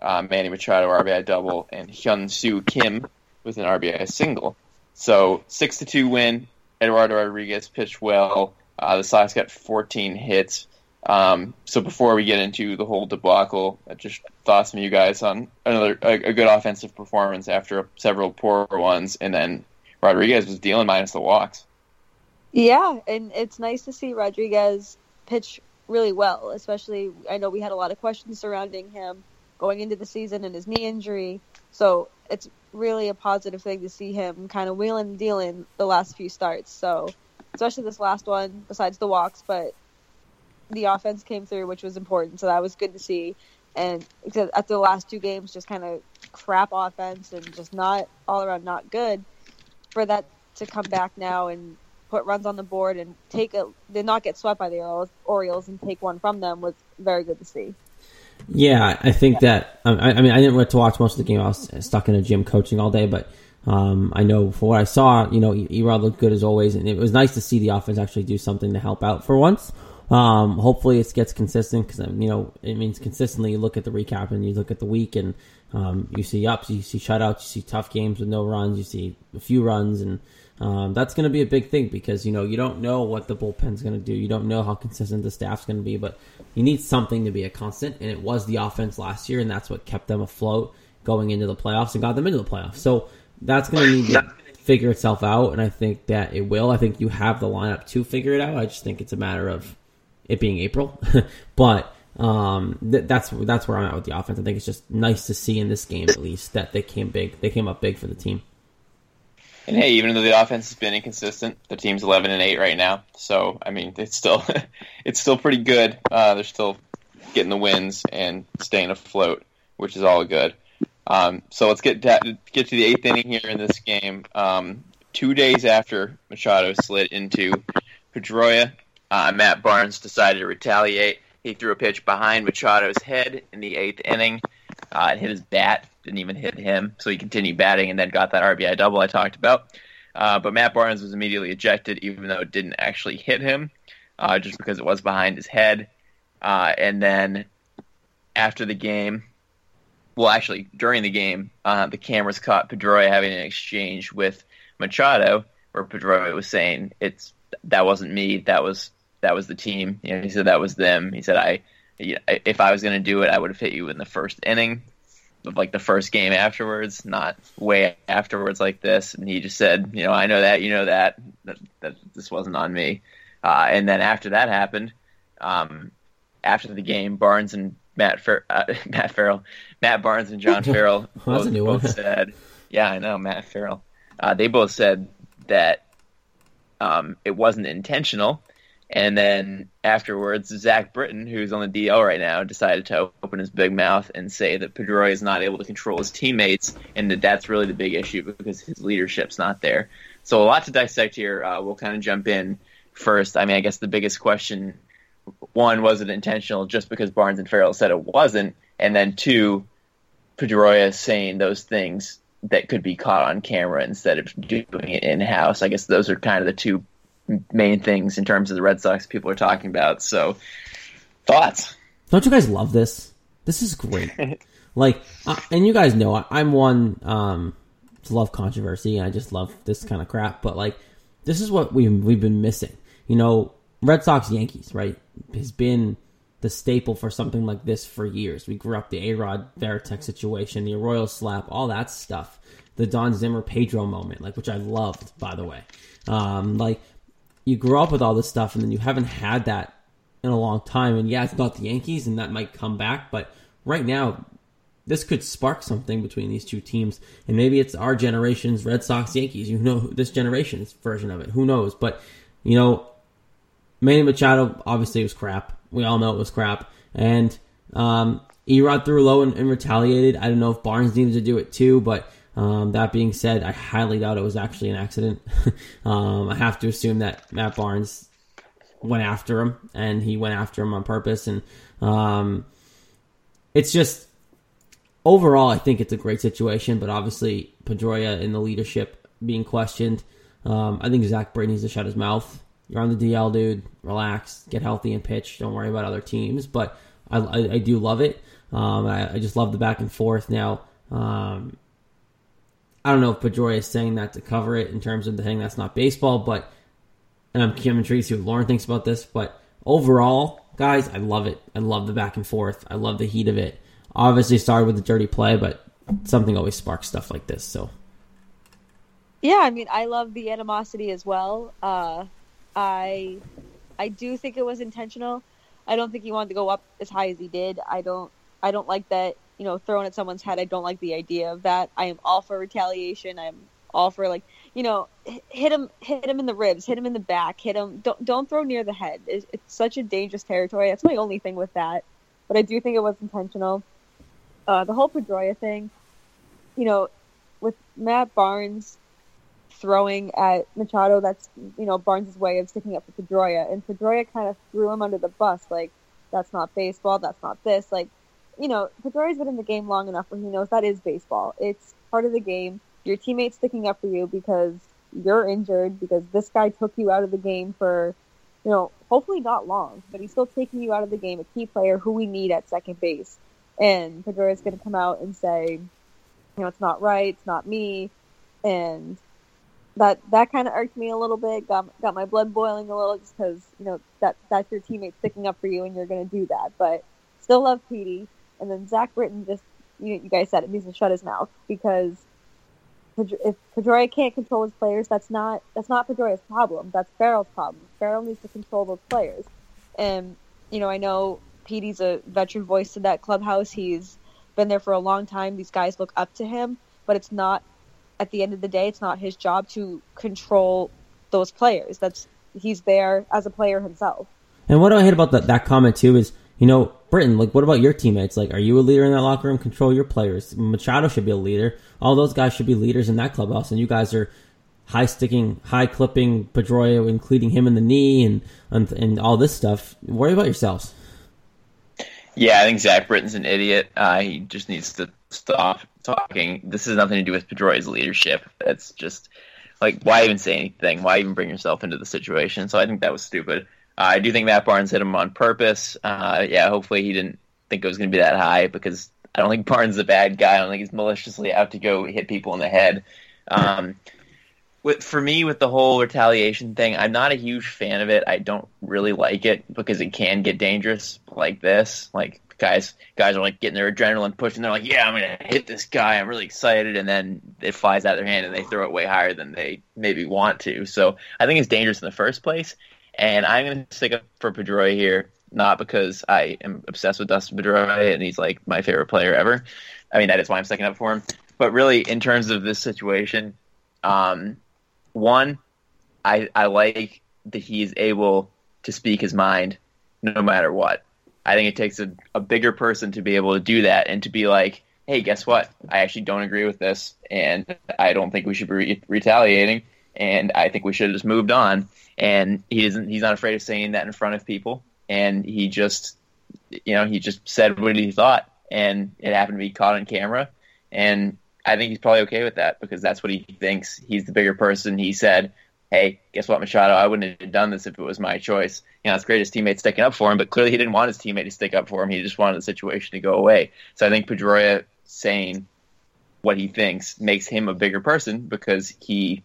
Uh, Manny Machado RBI double, and Hyun Soo Kim with an RBI single. So six to two win. Eduardo Rodriguez pitched well. Uh, the Sox got 14 hits. Um, so before we get into the whole debacle, I just thoughts from you guys on another a, a good offensive performance after several poor ones, and then Rodriguez was dealing minus the walks.
Yeah, and it's nice to see Rodriguez pitch really well. Especially, I know we had a lot of questions surrounding him going into the season and his knee injury. So it's really a positive thing to see him kind of wheeling and dealing the last few starts. So, especially this last one, besides the walks, but the offense came through, which was important. So that was good to see. And at the last two games, just kind of crap offense and just not all around not good. For that to come back now and put runs on the board and take a, did not get swept by the Orioles and take one from them was very good to see.
Yeah, I think that. I, I mean, I didn't get to watch most of the game. I was stuck in a gym coaching all day, but um, I know for what I saw, you know, Erod looked good as always, and it was nice to see the offense actually do something to help out for once. Um, hopefully, it gets consistent because you know it means consistently. You look at the recap and you look at the week, and um, you see ups, you see shutouts, you see tough games with no runs, you see a few runs, and um, that's going to be a big thing because you know you don't know what the bullpen's going to do. You don't know how consistent the staff's going to be, but you need something to be a constant, and it was the offense last year, and that's what kept them afloat going into the playoffs and got them into the playoffs. So that's going to need to figure itself out, and I think that it will. I think you have the lineup to figure it out. I just think it's a matter of it being April, but um, th- that's that's where I'm at with the offense. I think it's just nice to see in this game at least that they came big. They came up big for the team.
And hey, even though the offense has been inconsistent, the team's eleven and eight right now. So I mean, it's still it's still pretty good. Uh, they're still getting the wins and staying afloat, which is all good. Um, so let's get to, get to the eighth inning here in this game. Um, two days after Machado slid into Pedroia, uh, Matt Barnes decided to retaliate. He threw a pitch behind Machado's head in the eighth inning. Uh, it hit his bat didn't even hit him, so he continued batting and then got that RBI double I talked about. Uh, but Matt Barnes was immediately ejected, even though it didn't actually hit him, uh, just because it was behind his head. Uh, and then after the game, well, actually during the game, uh, the cameras caught Pedroia having an exchange with Machado, where Pedroia was saying, "It's that wasn't me, that was that was the team." You know, he said that was them. He said, "I." If I was going to do it, I would have hit you in the first inning like the first game afterwards, not way afterwards like this. And he just said, you know, I know that, you know that, that, that this wasn't on me. Uh, and then after that happened, um, after the game, Barnes and Matt Fer- uh, Matt Farrell, Matt Barnes and John Farrell both, both said, yeah, I know Matt Farrell. Uh, they both said that um, it wasn't intentional. And then afterwards, Zach Britton, who's on the DL right now, decided to open his big mouth and say that Pedroia is not able to control his teammates, and that that's really the big issue because his leadership's not there. So a lot to dissect here. Uh, we'll kind of jump in first. I mean, I guess the biggest question one was it intentional just because Barnes and Farrell said it wasn't, and then two, Pedroia saying those things that could be caught on camera instead of doing it in house. I guess those are kind of the two main things in terms of the Red Sox people are talking about. So, thoughts?
Don't you guys love this? This is great. like, uh, and you guys know I, I'm one um, to love controversy, and I just love this kind of crap. But like, this is what we we've been missing. You know, Red Sox Yankees, right, has been the staple for something like this for years. We grew up the A Rod Varitek situation, the Arroyo slap, all that stuff. The Don Zimmer Pedro moment, like which I loved, by the way. Um, like you grew up with all this stuff, and then you haven't had that in a long time. And yeah, it's not the Yankees, and that might come back, but right now, this could spark something between these two teams, and maybe it's our generation's Red Sox Yankees. You know, this generation's version of it. Who knows? But you know, Manny Machado obviously was crap. We all know it was crap. And um, Erod threw low and, and, retaliated. I don't know if Barnes needed to do it too, but um, that being said, I highly doubt it was actually an accident. um, I have to assume that Matt Barnes went after him, and he went after him on purpose. And um, it's just overall, I think it's a great situation. But obviously, Pedroia in the leadership being questioned. Um, I think Zach Britton needs to shut his mouth. You're on the DL, dude. Relax, get healthy, and pitch. Don't worry about other teams. But I, I, I do love it. Um, I, I, just love the back and forth. Now, um, I don't know if Pedroia is saying that to cover it in terms of the thing that's not baseball, but and I'm, I'm intrigued to see what Lauren thinks about this. But overall, guys, I love it. I love the back and forth. I love the heat of it. Obviously, started with the dirty play, but something always sparks stuff like this. So,
yeah, I mean, I love the animosity as well. Uh, I I do think it was intentional. I don't think he wanted to go up as high as he did. I don't I don't like that, you know, throwing at someone's head. I don't like the idea of that. I am all for retaliation. I'm all for like, you know, hit him hit him in the ribs, hit him in the back, hit him don't don't throw near the head. It's, it's such a dangerous territory. That's my only thing with that. But I do think it was intentional. Uh, the whole Pedroia thing, you know, with Matt Barnes, throwing at Machado, that's you know Barnes' way of sticking up for Pedroia, and Pedroia kind of threw him under the bus, like that's not baseball, that's not this, like you know Pedroia's been in the game long enough where he knows that is baseball. It's part of the game. Your teammate's sticking up for you because you're injured because this guy took you out of the game for you know hopefully not long, but he's still taking you out of the game, a key player who we need at second base, and Pedroia's going to come out and say, you know, it's not right, it's not me, and that that kind of irked me a little bit. Got got my blood boiling a little just because you know that that's your teammate sticking up for you and you're going to do that. But still love Petey. And then Zach Britton just you you guys said it needs to shut his mouth because if Pedroia can't control his players, that's not that's not Pedroia's problem. That's Farrell's problem. Farrell needs to control those players. And you know I know Petey's a veteran voice in that clubhouse. He's been there for a long time. These guys look up to him, but it's not at the end of the day, it's not his job to control those players. That's he's there as a player himself.
And what I hate about that that comment too is, you know, Britton, like, what about your teammates? Like, are you a leader in that locker room? Control your players. Machado should be a leader. All those guys should be leaders in that clubhouse, and you guys are high sticking, high clipping Pedroia, including him in the knee and, and and all this stuff. Worry about yourselves.
Yeah, I think Zach Britton's an idiot. Uh, he just needs to stop talking. This has nothing to do with Pedroia's leadership. That's just like why even say anything? Why even bring yourself into the situation? So I think that was stupid. I do think Matt Barnes hit him on purpose. Uh, yeah, hopefully he didn't think it was going to be that high because I don't think Barnes is a bad guy. I don't think he's maliciously out to go hit people in the head. Um, with for me with the whole retaliation thing, I'm not a huge fan of it. I don't really like it because it can get dangerous like this. Like guys guys are like getting their adrenaline pushing. They're like, "Yeah, I'm gonna hit this guy. I'm really excited," and then it flies out of their hand and they throw it way higher than they maybe want to. So I think it's dangerous in the first place. And I'm gonna stick up for Pedroia here, not because I am obsessed with Dustin Pedroia and he's like my favorite player ever. I mean, that is why I'm sticking up for him. But really, in terms of this situation, um, one, I I like that he's able to speak his mind no matter what. I think it takes a, a bigger person to be able to do that and to be like, hey, guess what? I actually don't agree with this, and I don't think we should be re- retaliating, and I think we should have just moved on. And he isn't. He's not afraid of saying that in front of people, and he just, you know, he just said what he thought, and it happened to be caught on camera, and I think he's probably okay with that because that's what he thinks. He's the bigger person. He said, hey, guess what, Machado? I wouldn't have done this if it was my choice. You know, it's great his teammates sticking up for him, but clearly he didn't want his teammate to stick up for him. He just wanted the situation to go away. So I think Pedroia saying what he thinks makes him a bigger person because he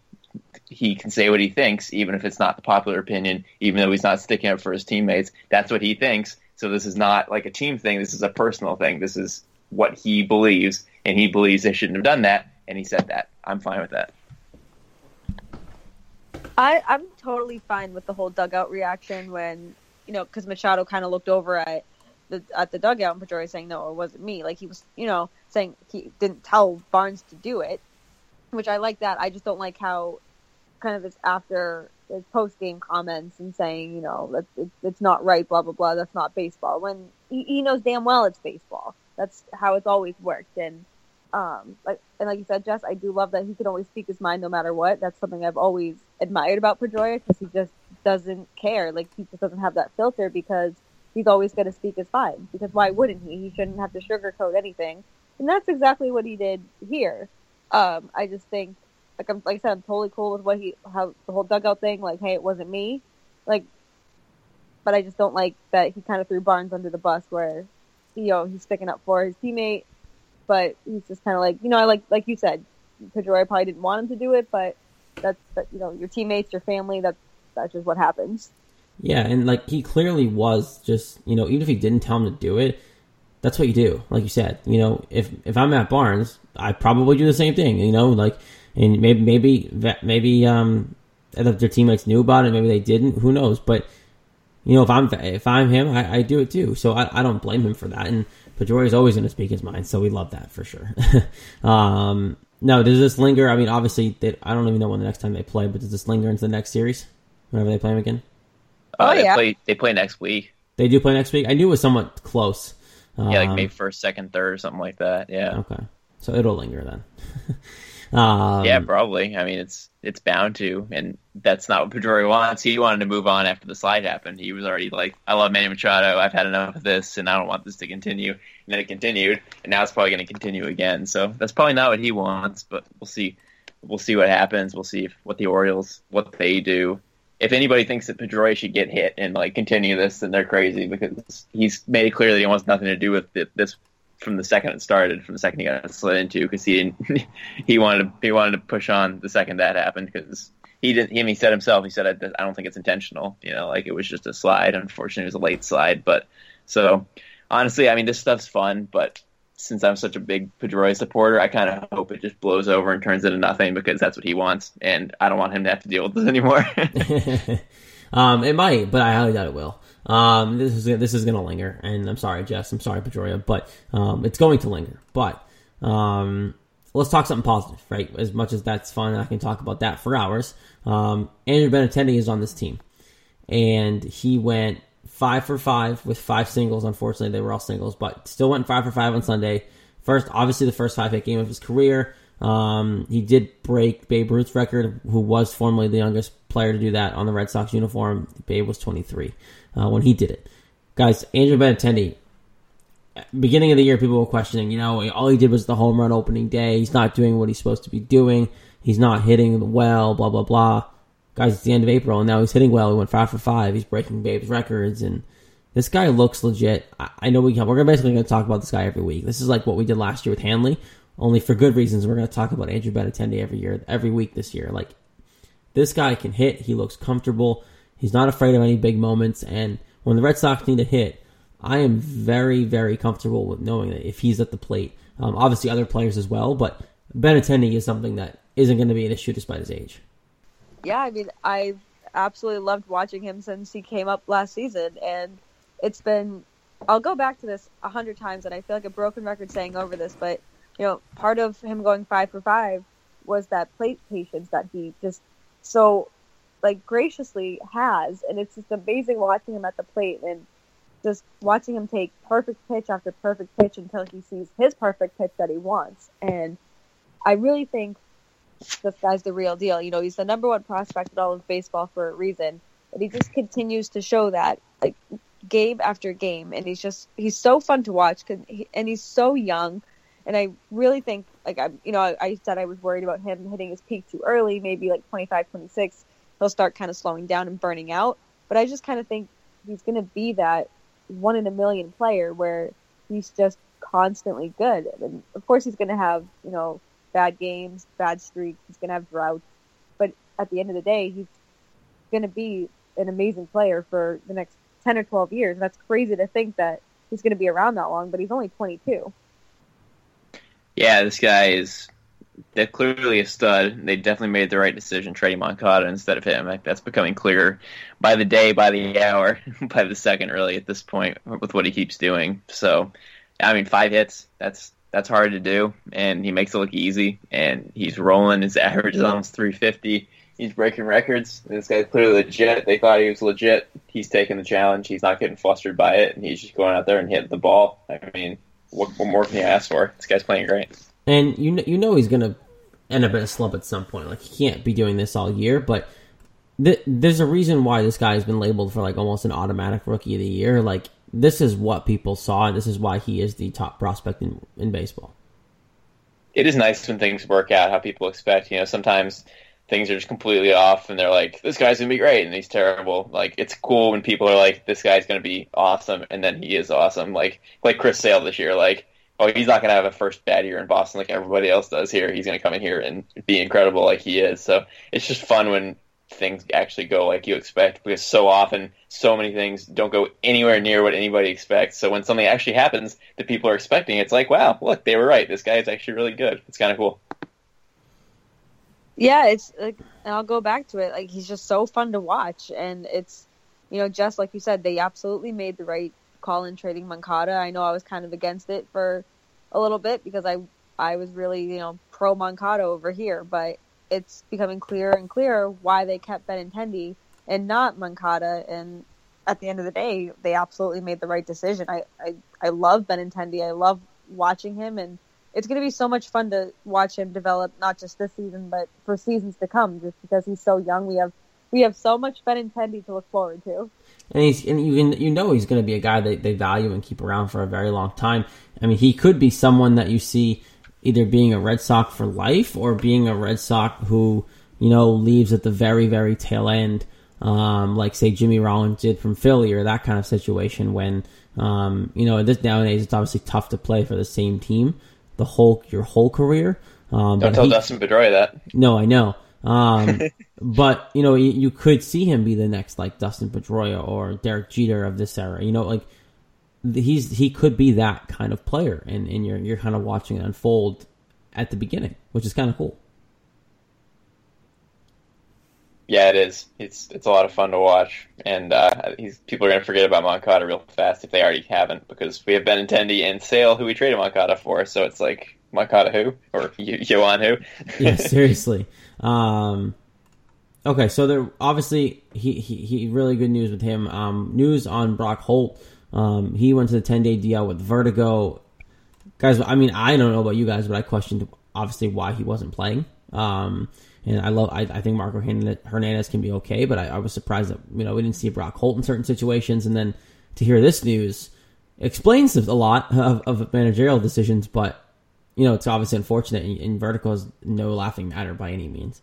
he can say what he thinks, even if it's not the popular opinion, even though he's not sticking up for his teammates. That's what he thinks. So this is not like a team thing. This is a personal thing. This is what he believes, and he believes they shouldn't have done that, and he said that. I'm fine with that.
I, I'm totally fine with the whole dugout reaction when, you know, because Machado kind of looked over at the at the dugout and Pedroia saying, no, it wasn't me. Like, he was, you know, saying he didn't tell Barnes to do it, which I like that. I just don't like how kind of his after his post game comments and saying, you know, that it's, it's not right, blah, blah, blah, that's not baseball. When he, he knows damn well it's baseball. That's how it's always worked. And, um, like, and like you said, Jess, I do love that he can always speak his mind no matter what. That's something I've always admired about Pedroia because he just doesn't care. Like he just doesn't have that filter because he's always going to speak his mind. Because why wouldn't he? He shouldn't have to sugarcoat anything. And that's exactly what he did here. Um, I just think, like I'm, like I said, I'm totally cool with what he, how the whole dugout thing. Like, hey, it wasn't me. Like, but I just don't like that he kind of threw Barnes under the bus where, you know, he's sticking up for his teammate but he's just kind of like, you know, I like like you said, Pedroia probably didn't want him to do it, but that's that you know your teammates, your family. That's that's just what happens.
Yeah, and like he clearly was just you know even if he didn't tell him to do it, that's what you do. Like you said, you know if if I'm at Barnes, I probably do the same thing. You know, like and maybe maybe maybe um if their teammates knew about it, maybe they didn't. Who knows? But you know if I'm if I'm him, I, I do it too. So I, I don't blame him for that. And Pedroia is always going to speak his mind, so we love that for sure. um, no, does this linger? I mean, obviously, they, I don't even know when the next time they play, but does this linger into the next series whenever they play them again?
Uh,
Oh,
they
yeah.
play they play next week.
They do play next week. I knew it was somewhat close. Um,
Yeah, like May first, second, third, or something like that. Yeah.
Okay, so it'll linger then. um,
Yeah, probably. I mean, it's it's bound to, and that's not what Pedroia wants. He wanted to move on after the slide happened. He was already like, "I love Manny Machado. I've had enough of this, and I don't want this to continue." And then it continued, and now it's probably going to continue again. So that's probably not what he wants, but we'll see. We'll see what happens. We'll see if, what the Orioles what they do. If anybody thinks that Pedroia should get hit and like continue this, then they're crazy because he's made it clear that he wants nothing to do with it, this from the second it started, from the second he got slid into, because he didn't, he wanted to, he wanted to push on the second that happened because he didn't. Him, he said himself, he said, I, "I don't think it's intentional." You know, like it was just a slide. Unfortunately, it was a late slide, but so honestly, I mean, this stuff's fun, but since I'm such a big Pedroia supporter, I kind of hope it just blows over and turns into nothing because that's what he wants, and I don't want him to have to deal with this anymore.
um, it might, but I highly doubt it will. Um, this is this is going to linger, and I'm sorry, Jess. I'm sorry, Pedroia, but um, it's going to linger. But um, let's talk something positive, right? As much as that's fun, I can talk about that for hours. Um, Andrew Benintendi is on this team, and he went five for five with five singles. Unfortunately, they were all singles, but still went five for five on Sunday. First, obviously, the first five hit game of his career. Um, he did break Babe Ruth's record, who was formerly the youngest player to do that on the Red Sox uniform. Babe was 23 uh, when he did it. Guys, Andrew Benintendi, beginning of the year, people were questioning, you know, all he did was the home run opening day. He's not doing what he's supposed to be doing. He's not hitting well, blah, blah, blah. Guys, it's the end of April, and now he's hitting well. He went five for five. He's breaking Babe's records, and this guy looks legit. I, I know we can, we're basically going to talk about this guy every week. This is like what we did last year with Hanley, only for good reasons. We're going to talk about Andrew Benintendi every year, every week this year. Like, this guy can hit. He looks comfortable. He's not afraid of any big moments. And when the Red Sox need a hit, I am very, very comfortable with knowing that if he's at the plate, um, obviously other players as well, but Benintendi is something that isn't going to be an issue despite his age.
Yeah, I mean, I've absolutely loved watching him since he came up last season, and it's been. I'll go back to this a hundred times, and I feel like a broken record saying over this, but you know, part of him going five for five was that plate patience that he just so like graciously has, and it's just amazing watching him at the plate and just watching him take perfect pitch after perfect pitch until he sees his perfect pitch that he wants. And I really think this guy's the real deal. You know, he's the number one prospect in all of baseball for a reason, and he just continues to show that like game after game, and he's just he's so fun to watch, he, and he's so young. And I really think, like I, you know, I, I said I was worried about him hitting his peak too early, maybe like 25, 26. He'll start kind of slowing down and burning out. But I just kind of think he's going to be that one in a million player where he's just constantly good. And of course, he's going to have, you know, bad games, bad streaks. He's going to have droughts. But at the end of the day, he's going to be an amazing player for the next 10 or 12 years. That's crazy to think that he's going to be around that long, but he's only 22.
Yeah, this guy is they're clearly a stud. They definitely made the right decision trading Moncada instead of him. Like, that's becoming clearer by the day, by the hour, by the second, really, at this point with what he keeps doing. So, I mean, five hits, that's that's hard to do, and he makes it look easy, and he's rolling. His average is almost 350. He's breaking records. This guy's clearly legit. They thought he was legit. He's taking the challenge. He's not getting flustered by it, and he's just going out there and hitting the ball. I mean, what, what more can you ask for? This guy's playing great.
And you know, you know he's gonna end up in a slump at some point. Like he can't be doing this all year, but th- there's a reason why this guy has been labeled for like almost an automatic rookie of the year. Like this is what people saw, and this is why he is the top prospect in in baseball.
It is nice when things work out how people expect. You know, sometimes things are just completely off, and they're like, "This guy's gonna be great," and he's terrible. Like it's cool when people are like, "This guy's gonna be awesome," and then he is awesome. Like like Chris Sale this year, like oh, he's not going to have a first bad year in Boston like everybody else does here. He's going to come in here and be incredible like he is. So it's just fun when things actually go like you expect because so often so many things don't go anywhere near what anybody expects. So when something actually happens that people are expecting, it's like, wow, look, they were right. This guy is actually really good. It's kind of cool.
Yeah, it's like, and I'll go back to it. Like he's just so fun to watch, and it's, you know, just like you said, they absolutely made the right call in trading Moncada. I know I was kind of against it for a little bit because I I was really you know pro Moncada over here, but it's becoming clearer and clearer why they kept Benintendi and not Moncada. And at the end of the day, they absolutely made the right decision. I I, I love Benintendi. I love watching him and it's going to be so much fun to watch him develop, not just this season, but for seasons to come. Just because he's so young, we have we have so much Benintendi to look forward to.
And he's and you you know he's going to be a guy that they value and keep around for a very long time. I mean, he could be someone that you see either being a Red Sox for life or being a Red Sox who you know leaves at the very very tail end, um, like say Jimmy Rollins did from Philly or that kind of situation. When um, you know this nowadays it's obviously tough to play for the same team the whole your whole career. Um,
Don't tell he, Dustin Pedroia that.
No, I know. Um, but you know, you, you, could see him be the next like Dustin Pedroia or Derek Jeter of this era. You know, like he's he could be that kind of player, and, and you're you're kind of watching it unfold at the beginning, which is kind of cool.
Yeah, it is. It's it's a lot of fun to watch, and uh, people are going to forget about Moncada real fast if they already haven't, because we have Benintendi and Sale, who we traded Moncada for. So it's like Moncada who or Yoan who?
yeah, seriously. Um, okay, so there obviously he, he, he really good news with him. Um, news on Brock Holt. Um, he went to the ten day DL with vertigo. Guys, I mean, I don't know about you guys, but I questioned obviously why he wasn't playing. Um, and I love, I, I think Marco Hernandez can be okay, but I, I, was surprised that you know we didn't see Brock Holt in certain situations, and then to hear this news explains a lot of, of managerial decisions, but you know, it's obviously unfortunate, and, Vertigo is no laughing matter by any means.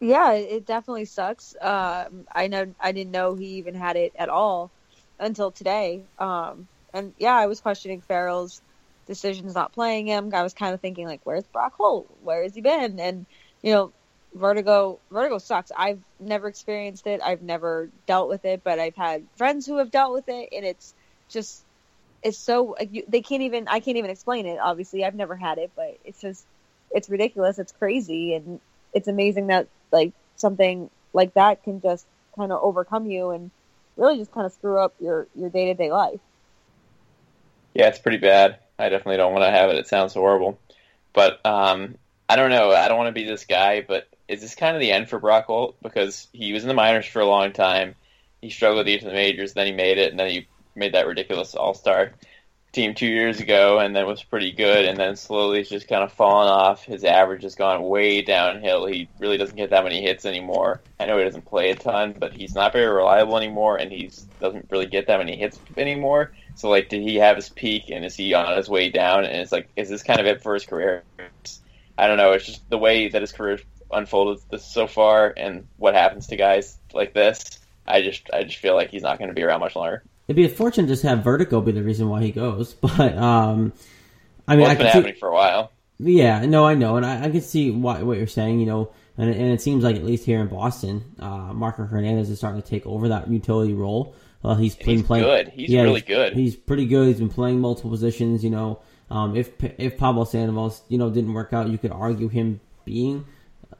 Yeah, it definitely sucks. Um, I know I didn't know he even had it at all until today. Um, and yeah, I was questioning Farrell's decisions not playing him. I was kind of thinking like, where's Brock Holt? Where has he been? And you know, vertigo vertigo sucks. I've never experienced it. I've never dealt with it, but I've had friends who have dealt with it, and it's just it's so they can't even I can't even explain it. Obviously, I've never had it, but it's just it's ridiculous. It's crazy, and it's amazing that like something like that can just kind of overcome you and really just kind of screw up your your day to day life.
Yeah, it's pretty bad. I definitely don't want to have it. It sounds horrible, but um, I don't know. I don't want to be this guy, but is this kind of the end for Brock Holt? Because he was in the minors for a long time. He struggled to get to the majors, then he made it, and then he made that ridiculous All Star team two years ago, and then was pretty good, and then slowly just kind of fallen off. His average has gone way downhill. He really doesn't get that many hits anymore. I know he doesn't play a ton, but he's not very reliable anymore, and he doesn't really get that many hits anymore. So, like, did he have his peak, and is he on his way down? And it's like, is this kind of it for his career? I don't know. It's just the way that his career unfolded this so far, and what happens to guys like this. I just, I just feel like he's not going to be around much longer.
It'd be unfortunate just to have vertigo be the reason why he goes, but um, I mean,
Well,
I
it's been
can
happening
see,
for a while.
yeah, no, I know, and I, I can see why, what you're saying, you know, and, and it seems like at least here in Boston, uh, Marco Hernandez is starting to take over that utility role. Uh, he's been
He's
playing
good. He's
yeah,
really good.
He's pretty good. He's been playing multiple positions. You know, um, if if Pablo Sandoval, you know, didn't work out, you could argue him being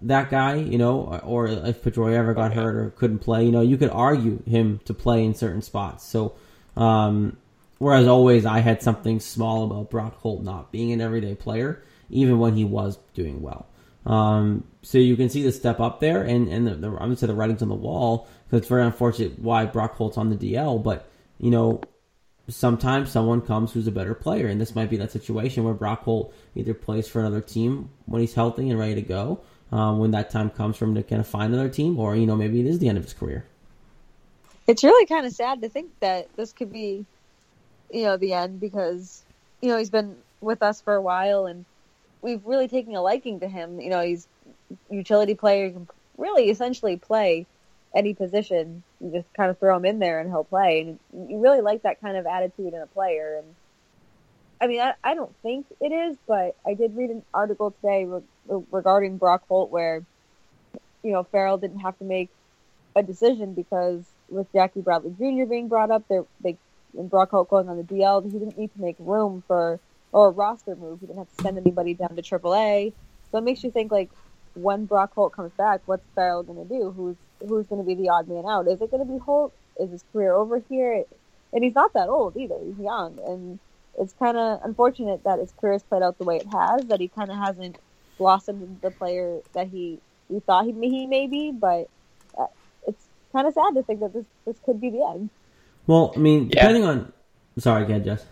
that guy. You know, or if Pedroia ever got hurt or couldn't play, you know, you could argue him to play in certain spots. So, um, whereas always I had something small about Brock Holt not being an everyday player, even when he was doing well. Um, so you can see the step up there, and and the, the I'm gonna say the writing's on the wall because it's very unfortunate why Brock Holt's on the DL, but you know sometimes someone comes who's a better player, and this might be that situation where Brock Holt either plays for another team when he's healthy and ready to go, um, when that time comes for him to kind of find another team, or you know maybe it is the end of his career.
It's really kind of sad to think that this could be, you know, the end because, you know, he's been with us for a while and we've really taken a liking to him. You know, he's utility player, he can really essentially play any position. You just kind of throw him in there and he'll play. And you really like that kind of attitude in a player. And I mean, I, I don't think it is, but I did read an article today regarding Brock Holt where, you know, Farrell didn't have to make a decision because with Jackie Bradley Jr. being brought up, they and Brock Holt going on the DL, he didn't need to make room for or a roster move. He didn't have to send anybody down to AAA. So it makes you think like when Brock Holt comes back, what's Farrell going to do? Who's who's going to be the odd man out? Is it going to be Holt? Is his career over here? And he's not that old either. He's young, and it's kind of unfortunate that his career has played out the way it has. That he kind of hasn't blossomed into the player that he we thought he he may be. But uh, it's kind of sad to think that this this could be the end.
Well, I mean,
Yeah.
depending on. Sorry, go ahead, Jess.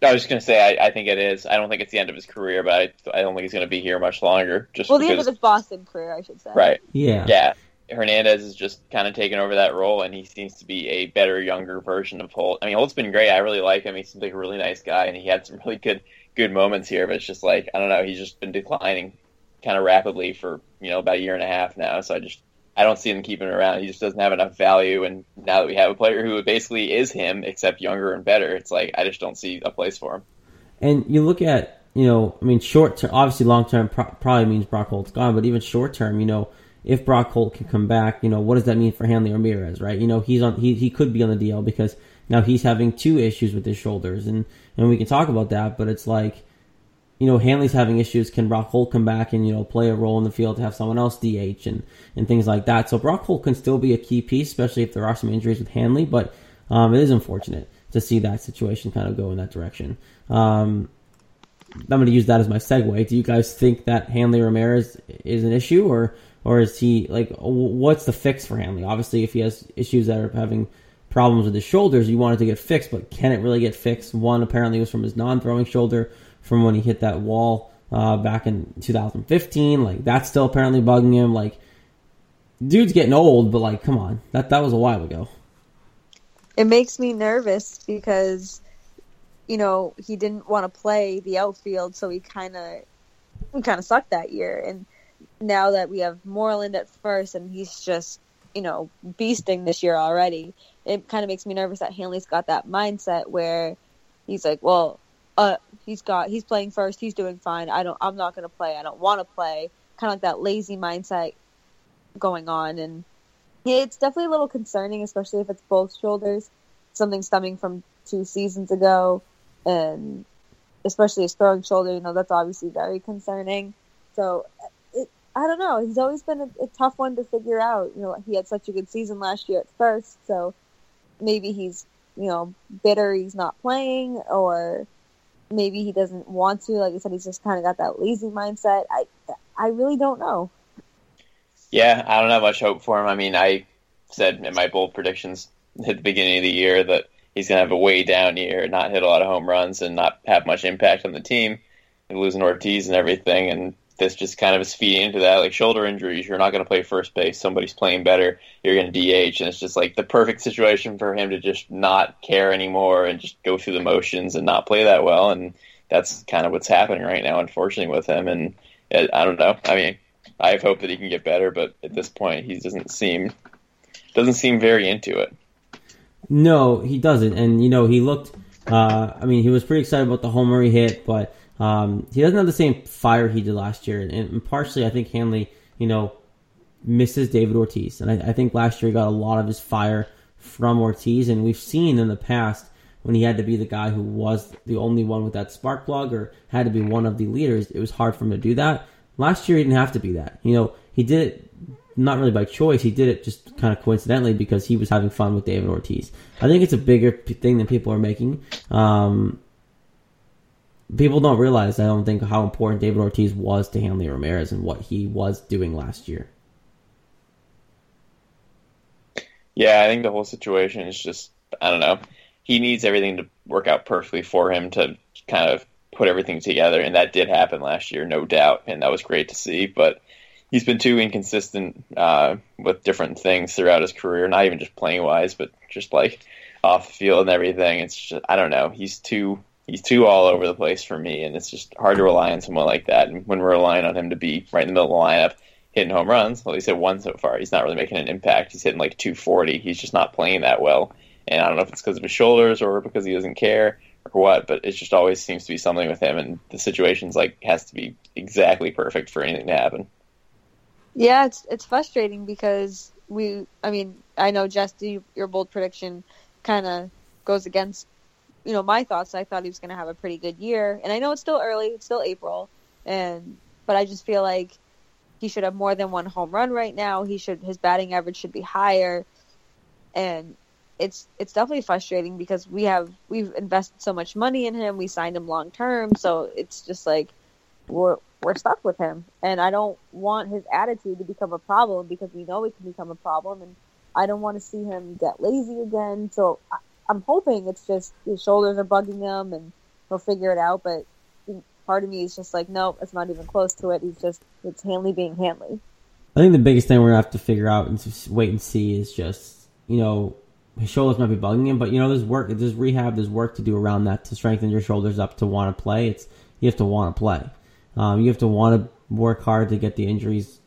I was just gonna say I, I think it is. I don't think it's the end of his career, but I, I don't think he's gonna be here much longer. Just
Well, the end of his Boston career, I should say.
right?
Yeah.
Yeah, Hernandez is just kind of taking over that role, and he seems to be a better, younger version of Holt. I mean, Holt's been great. I really like him. He seems like a really nice guy, and he had some really good good moments here. But it's just like I don't know. He's just been declining kind of rapidly for you know about a year and a half now. So I just I don't see him keeping around. He just doesn't have enough value. And now that we have a player who basically is him, except younger and better, it's like I just don't see a place for him.
And you look at, you know, I mean, short term, obviously long term pro- probably means Brock Holt's gone, but even short term, you know, if Brock Holt can come back, you know, what does that mean for Hanley Ramirez, right? You know, he's on, he, he could be on the DL because now he's having two issues with his shoulders, and, and we can talk about that, but it's like, you know, Hanley's having issues. Can Brock Holt come back and, you know, play a role in the field to have someone else DH and, and things like that? So Brock Holt can still be a key piece, especially if there are some injuries with Hanley, but um, it is unfortunate to see that situation kind of go in that direction. Um, I'm going to use that as my segue. Do you guys think that Hanley Ramirez is an issue, or or is he like what's the fix for Hanley? Obviously, if he has issues that are having problems with his shoulders, you want it to get fixed, but can it really get fixed? One apparently was from his non-throwing shoulder from when he hit that wall uh, back in 2015. Like that's still apparently bugging him. Like dude's getting old, but like come on, that that was a while ago.
It makes me nervous because, you know, he didn't want to play the outfield, so he kind of, kind of sucked that year. And now that we have Moreland at first, and he's just, you know, beasting this year already, it kind of makes me nervous that Hanley's got that mindset where he's like, well, uh, he's got, he's playing first, he's doing fine. I don't, I'm not going to play. I don't want to play. Kind of like that lazy mindset going on, and yeah, it's definitely a little concerning, especially if it's both shoulders. Something stemming from two seasons ago, and especially his throwing shoulder. You know, that's obviously very concerning. So, I don't know. He's always been a, a tough one to figure out. You know, he had such a good season last year at first, so maybe he's you know bitter he's not playing, or maybe he doesn't want to. Like I said, he's just kind of got that lazy mindset. I I really don't know.
Yeah, I don't have much hope for him. I mean, I said in my bold predictions at the beginning of the year that he's going to have a way down year, not hit a lot of home runs, and not have much impact on the team, and losing Ortiz and everything. And this just kind of is feeding into that. Like shoulder injuries, you're not going to play first base. Somebody's playing better, you're going to DH, and it's just like the perfect situation for him to just not care anymore and just go through the motions and not play that well. And that's kind of what's happening right now, unfortunately, with him. And I don't know. I mean, I have hope that he can get better, but at this point, he doesn't seem doesn't seem very into it.
No, he doesn't. And you know, he looked. Uh, I mean, he was pretty excited about the homer he hit, but um, he doesn't have the same fire he did last year. And, and partially, I think Hanley, you know, misses David Ortiz, and I, I think last year he got a lot of his fire from Ortiz. And we've seen in the past when he had to be the guy who was the only one with that spark plug or had to be one of the leaders, it was hard for him to do that. Last year he didn't have to be that. You know, he did it not really by choice. He did it just kind of coincidentally because he was having fun with David Ortiz. I think it's a bigger thing than people are making. Um, people don't realize, I don't think, how important David Ortiz was to Hanley Ramirez and what he was doing last year.
Yeah, I think the whole situation is just, I don't know. He needs everything to work out perfectly for him to kind of put everything together, and that did happen last year, no doubt, and that was great to see. But he's been too inconsistent uh, with different things throughout his career, not even just playing wise, but just like off the field and everything. It's just I don't know. He's too he's too all over the place for me, and it's just hard to rely on someone like that. And when we're relying on him to be right in the middle of the lineup, hitting home runs, well, he's hit one so far. He's not really making an impact. He's hitting like 240. He's just not playing that well. And I don't know if it's because of his shoulders or because he doesn't care or what, but it just always seems to be something with him, and the situation's like has to be exactly perfect for anything to happen.
Yeah, it's it's frustrating because we. I mean, I know Jess, your bold prediction kind of goes against, you know, my thoughts. I thought he was going to have a pretty good year, and I know it's still early. It's still April, and but I just feel like he should have more than one home run right now. He should his batting average should be higher, and it's it's definitely frustrating because we have we've invested so much money in him. We signed him long term, so it's just like we're we're stuck with him. And I don't want his attitude to become a problem because we know it can become a problem. And I don't want to see him get lazy again. So I'm hoping it's just his shoulders are bugging him and he'll figure it out. But part of me is just like, no, it's not even close to it. He's just it's Hanley being Hanley.
I think the biggest thing we're gonna have to figure out and wait and see is just you know his shoulders might be bugging him, but you know there's work, there's rehab, there's work to do around that to strengthen your shoulders up to want to play. It's you have to want to play. Um, you have to want to work hard to get the injuries,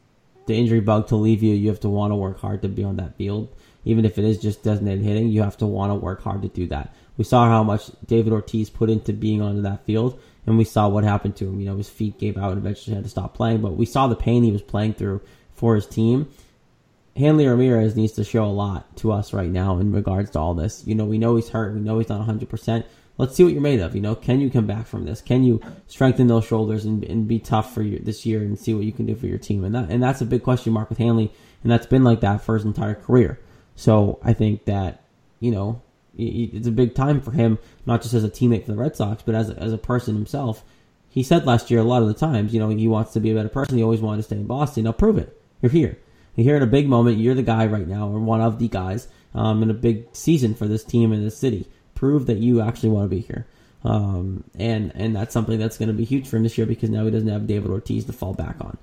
the injury bug to leave you. You have to want to work hard to be on that field, even if it is just designated hitting. You have to want to work hard to do that. We saw how much David Ortiz put into being on that field, and we saw what happened to him. You know, his feet gave out and eventually had to stop playing. But we saw the pain he was playing through for his team. Hanley Ramirez needs to show a lot to us right now in regards to all this. You know, we know he's hurt. We know he's not 100% let's see what you're made of. You know, can you come back from this? Can you strengthen those shoulders and, and be tough for you this year and see what you can do for your team? And that and that's a big question mark with Hanley, and that's been like that for his entire career. So I think that you know it's a big time for him, not just as a teammate for the Red Sox, but as a, as a person himself. He said last year a lot of the times, you know, he wants to be a better person. He always wanted to stay in Boston. Now prove it. You're here. You're here in a big moment. You're the guy right now, or one of the guys, um, in a big season for this team and this city prove that you actually want to be here. Um, and and that's something that's going to be huge for him this year because now he doesn't have David Ortiz to fall back on.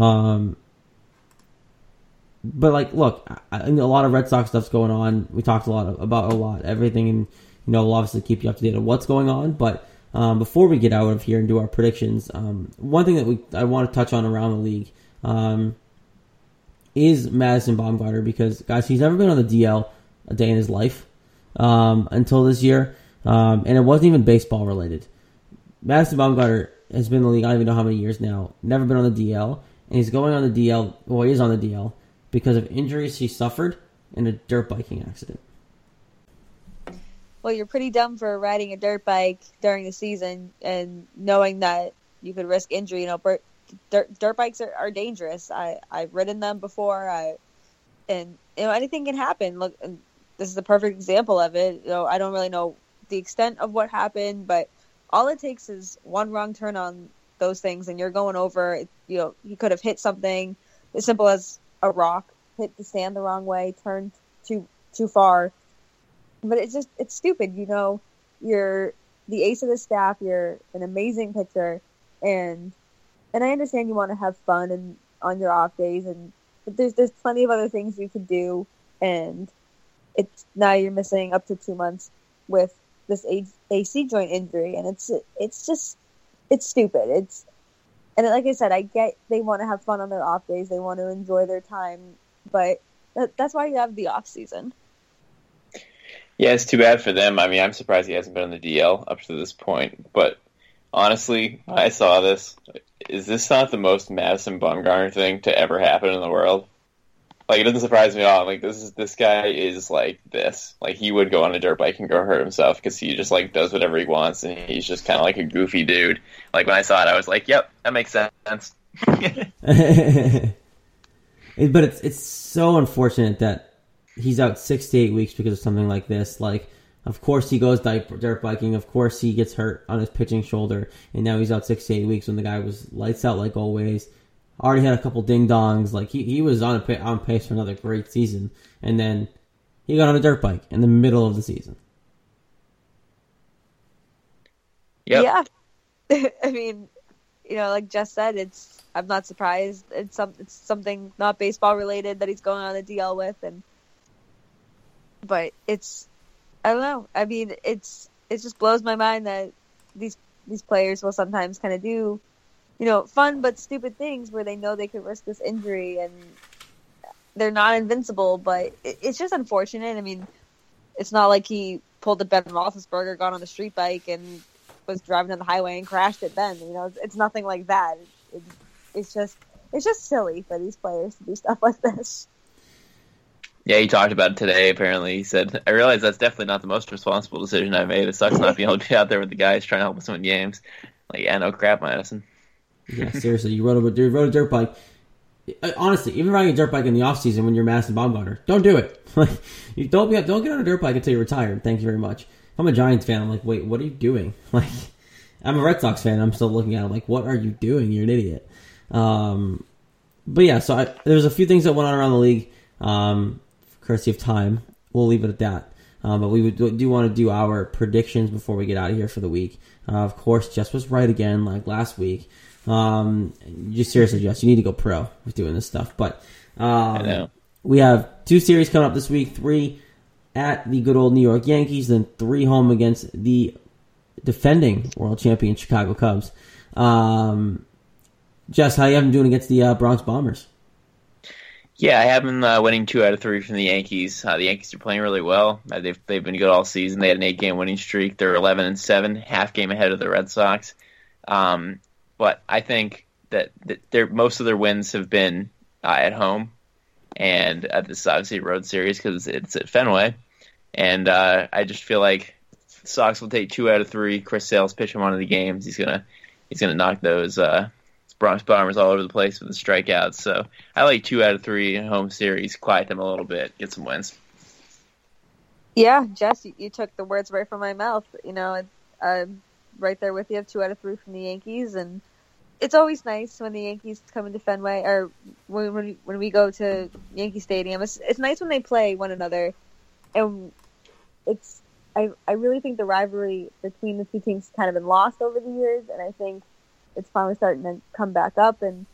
Um, but like, look, a lot of Red Sox stuff's going on. We talked a lot of, about a lot, everything, and you know, we'll obviously keep you up to date on what's going on. But um, before we get out of here and do our predictions, um, one thing that we I want to touch on around the league um, is Madison Bumgarner because guys, he's never been on the DL a day in his life um, until this year, um, and it wasn't even baseball related. Madison Bumgarner has been in the league. I don't even know how many years now. Never been on the DL, and he's going on the DL. Well, he is on the DL because of injuries he suffered in a dirt biking accident.
Well, you're pretty dumb for riding a dirt bike during the season and knowing that you could risk injury. You know, dirt, dirt bikes are, are dangerous. I I've ridden them before. I and you know anything can happen. Look, this is a perfect example of it. You know, I don't really know the extent of what happened, but all it takes is one wrong turn on those things, and you're going over. You know, he could have hit something as simple as a rock, hit the sand the wrong way, turned too too far. But it's just it's stupid, you know. You're the ace of the staff. You're an amazing pitcher, and and I understand you want to have fun and on your off days, and but there's there's plenty of other things you could do, and it's now you're missing up to two months with this AC joint injury, and it's it's just it's stupid. It's and like I said, I get they want to have fun on their off days, they want to enjoy their time, but that, that's why you have the off season.
Yeah, it's too bad for them. I mean, I'm surprised he hasn't been on the DL up to this point. But honestly, I saw this. Is this not the most Madison Bumgarner thing to ever happen in the world? Like, it doesn't surprise me at all. Like, this is this guy is like this. Like, he would go on a dirt bike and go hurt himself because he just like does whatever he wants, and he's just kind of like a goofy dude. Like when I saw it, I was like, "Yep, that makes sense."
but it's it's so unfortunate that he's out six to eight weeks because of something like this. Like, of course he goes dirt biking. Of course he gets hurt on his pitching shoulder, and now he's out six to eight weeks when the guy was lights out like always. Already had a couple ding dongs. Like he, he was on a, on pace for another great season, and then he got on a dirt bike in the middle of the season.
Yep.
Yeah, I mean, you know, like Jess said, it's I'm not surprised. It's some it's something not baseball related that he's going on a DL with, and but it's I don't know. I mean, it's it just blows my mind that these these players will sometimes kind of do, you know, fun but stupid things where they know they could risk this injury and they're not invincible. But it, it's just unfortunate. I mean, it's not like he pulled the Ben Roethlisberger, got on the street bike, and was driving on the highway and crashed it. Then you know, it's, it's nothing like that. It, it, it's just it's just silly for these players to do stuff like this.
Yeah, he talked about it today. Apparently, he said, "I realize that's definitely not the most responsible decision I made. It sucks not being able to be out there with the guys trying to help us win games." Like, yeah, no crap, Madison.
Yeah, seriously, you rode a you rode a dirt bike. Uh, honestly, even riding a dirt bike in the off season when you're Madison Bumgarner, don't do it. Like, you don't be don't get on a dirt bike until you're retired. Thank you very much. If I'm a Giants fan. I'm like, wait, what are you doing? Like, I'm a Red Sox fan. I'm still looking at him like, what are you doing? You're an idiot. Um, but yeah, so I, there's a few things that went on around the league. Um, courtesy of time. We'll leave it at that. Um, but we would, do want to do our predictions before we get out of here for the week. Uh, of course, Jess was right again, like last week. Um, just seriously, Jess, you need to go pro with doing this stuff. But um, we have two series coming up this week: three at the good old New York Yankees, then three home against the defending world champion Chicago Cubs. Um, Jess, how you have them doing against the uh, Bronx Bombers?
Yeah, I have them uh, winning two out of three from the Yankees. Uh, the Yankees are playing really well. Uh, they've they've been good all season. They had an eight game winning streak. They're eleven and seven, half game ahead of the Red Sox. Um, but I think that, that most of their wins have been uh, at home, and uh, this is obviously a road series because it's at Fenway. And uh, I just feel like Sox will take two out of three. Chris Sale's pitch him one of the games. He's gonna he's gonna knock those Bronx Bombers all over the place with the strikeouts. So I like two out of three home series. Quiet them a little bit, get some wins.
Yeah, Jess, you, you took the words right from my mouth. You know, I'm right there with you. Two out of three from the Yankees, and it's always nice when the Yankees come into Fenway, or when when, we go to Yankee Stadium. It's it's nice when they play one another, and it's I I really think the rivalry between the two teams kind of been lost over the years, and I think it's finally starting to come back up. And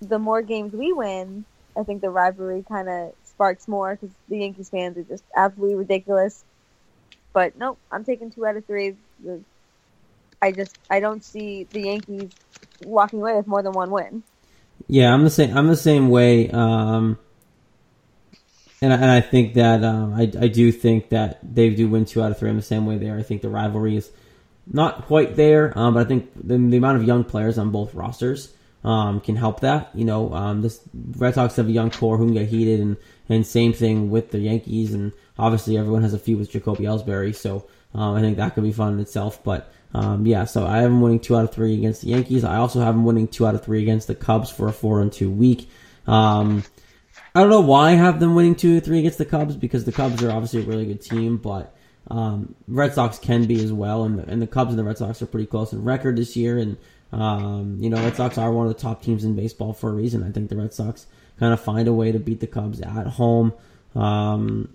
the more games we win, I think the rivalry kind of sparks more because the Yankees fans are just absolutely ridiculous. But nope, I'm taking two out of three. I just I don't see the Yankees walking away with more than one win.
Yeah, I'm the same. I'm the same way. Um, and I, and I think that um, I I do think that they do win two out of three. I'm the same way there. I think the rivalry is not quite there, um, but I think the, the, amount of young players on both rosters um, can help that. You know, um, this Red Sox have a young core who can get heated, and and same thing with the Yankees, and obviously everyone has a few with Jacoby Ellsbury, so um, I think that could be fun in itself. But um, yeah, so I have them winning two out of three against the Yankees. I also have them winning two out of three against the Cubs for a four and two week. Um, I don't know why I have them winning two or three against the Cubs because the Cubs are obviously a really good team, but um, Red Sox can be as well, and and the Cubs and the Red Sox are pretty close in record this year. And um, you know, Red Sox are one of the top teams in baseball for a reason. I think the Red Sox kind of find a way to beat the Cubs at home. Um,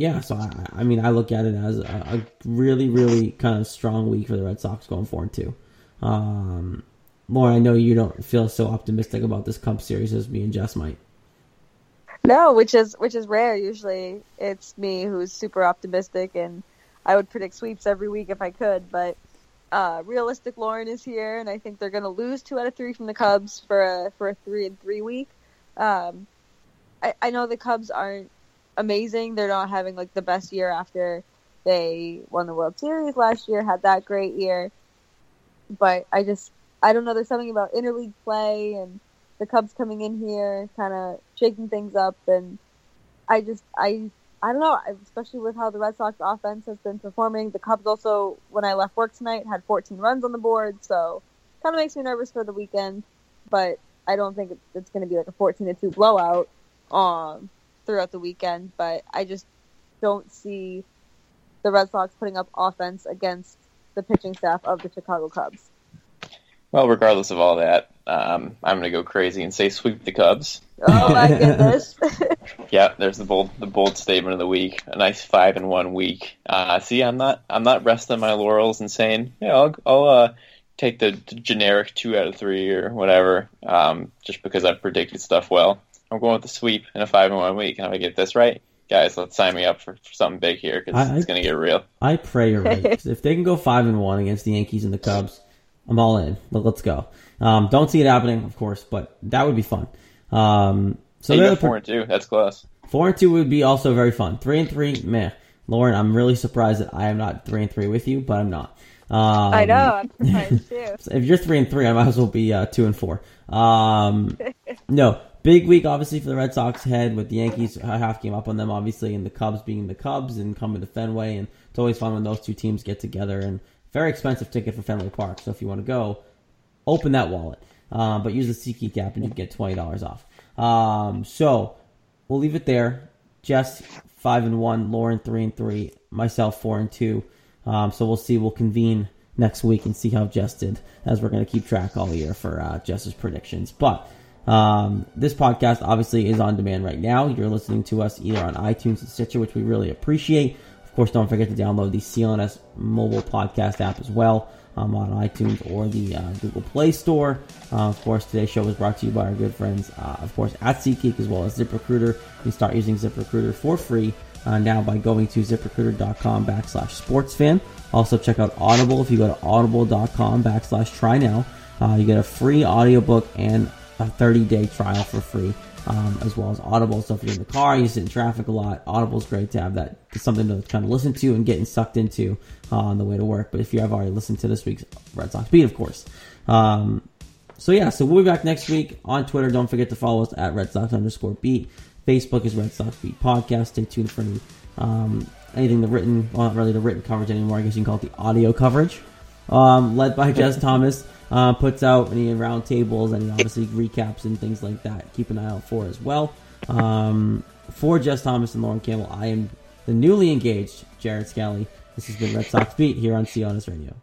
yeah, so I, I mean, I look at it as a, a really, really kind of strong week for the Red Sox going four and two. Um, Lauren, I know you don't feel so optimistic about this Cubs series as me and Jess might.
No, which is which is rare. Usually, it's me who's super optimistic, and I would predict sweeps every week if I could. But uh, realistic Lauren is here, and I think they're going to lose two out of three from the Cubs for a for a three and three week. Um, I, I know the Cubs aren't amazing. They're not having like the best year after they won the World Series last year, had that great year. But I just I don't know. There's something about interleague play and the Cubs coming in here, kind of shaking things up, and I just I I don't know, especially with how the Red Sox offense has been performing. The Cubs also, when I left work tonight, had 14 runs on the board, so kind of makes me nervous for the weekend. But I don't think it's going to be like a 14 to two blowout um, throughout the weekend. But I just don't see the Red Sox putting up offense against the pitching staff of the Chicago Cubs.
Well, regardless of all that, um, I'm going to go crazy and say sweep the Cubs.
Oh my goodness!
yeah, there's the bold the bold statement of the week. A nice five and one week. Uh, see, I'm not I'm not resting my laurels and saying, yeah, I'll, I'll uh, take the, the, generic two out of three or whatever, um, just because I've predicted stuff well. I'm going with the sweep in a five and one week, and if I get this right, guys, let's sign me up for, for something big here because it's going to get real.
I pray you're right. if they can go five and one against the Yankees and the Cubs I'm all in. Let's go. Um, don't see it happening, of course, but that would be fun. Um,
so hey, four and two. That's close.
Four and two would be also very fun. Three and three, meh. Lauren, I'm really surprised that I am not three and three with you, but I'm not.
Um, I know. I'm surprised too.
if you're three and three, I might as well be uh, two and four. Um, no, big week obviously for the Red Sox head with the Yankees a half game up on them, obviously, and the Cubs being the Cubs and coming to Fenway, and it's always fun when those two teams get together and very expensive ticket for Fenway Park. So if you want to go, open that wallet. Um, but use the SeatGeek app and you get twenty dollars off. Um, so we'll leave it there. Jess five and one, Lauren three and three, myself four and two. Um, so we'll see. We'll convene next week and see how Jess did, as we're going to keep track all year for uh, Jess's predictions. But um, this podcast obviously is on demand right now. You're listening to us either on iTunes and Stitcher, which we really appreciate. Of course, don't forget to download the CLNS mobile podcast app as well um, on iTunes or the uh, Google Play Store. Uh, of course, today's show was brought to you by our good friends, uh, of course, at SeatGeek as well as ZipRecruiter. You can start using ZipRecruiter for free uh, now by going to ziprecruiter.com backslash sportsfan. Also, check out Audible. If you go to audible.com backslash try now, uh, you get a free audiobook and a 30 day trial for free um, as well as Audible. So if you're in the car, you sit in traffic a lot, Audible's great to have that something to kind of listen to and getting sucked into uh, on the way to work. But if you have already listened to this week's Red Sox beat, of course. Um, so yeah, so we'll be back next week on Twitter. Don't forget to follow us at Red Sox underscore beat. Facebook is Red Sox Beat Podcast. Stay tuned for any, um, anything the written, well, not really the written coverage anymore. I guess you can call it the audio coverage. Um, led by Jess Thomas uh, puts out any roundtables and obviously recaps and things like that. Keep an eye out for as well. Um, for Jess Thomas and Lauren Campbell, I am the newly engaged Jared Scally. This has been Red Sox Beat here on CLNS Radio.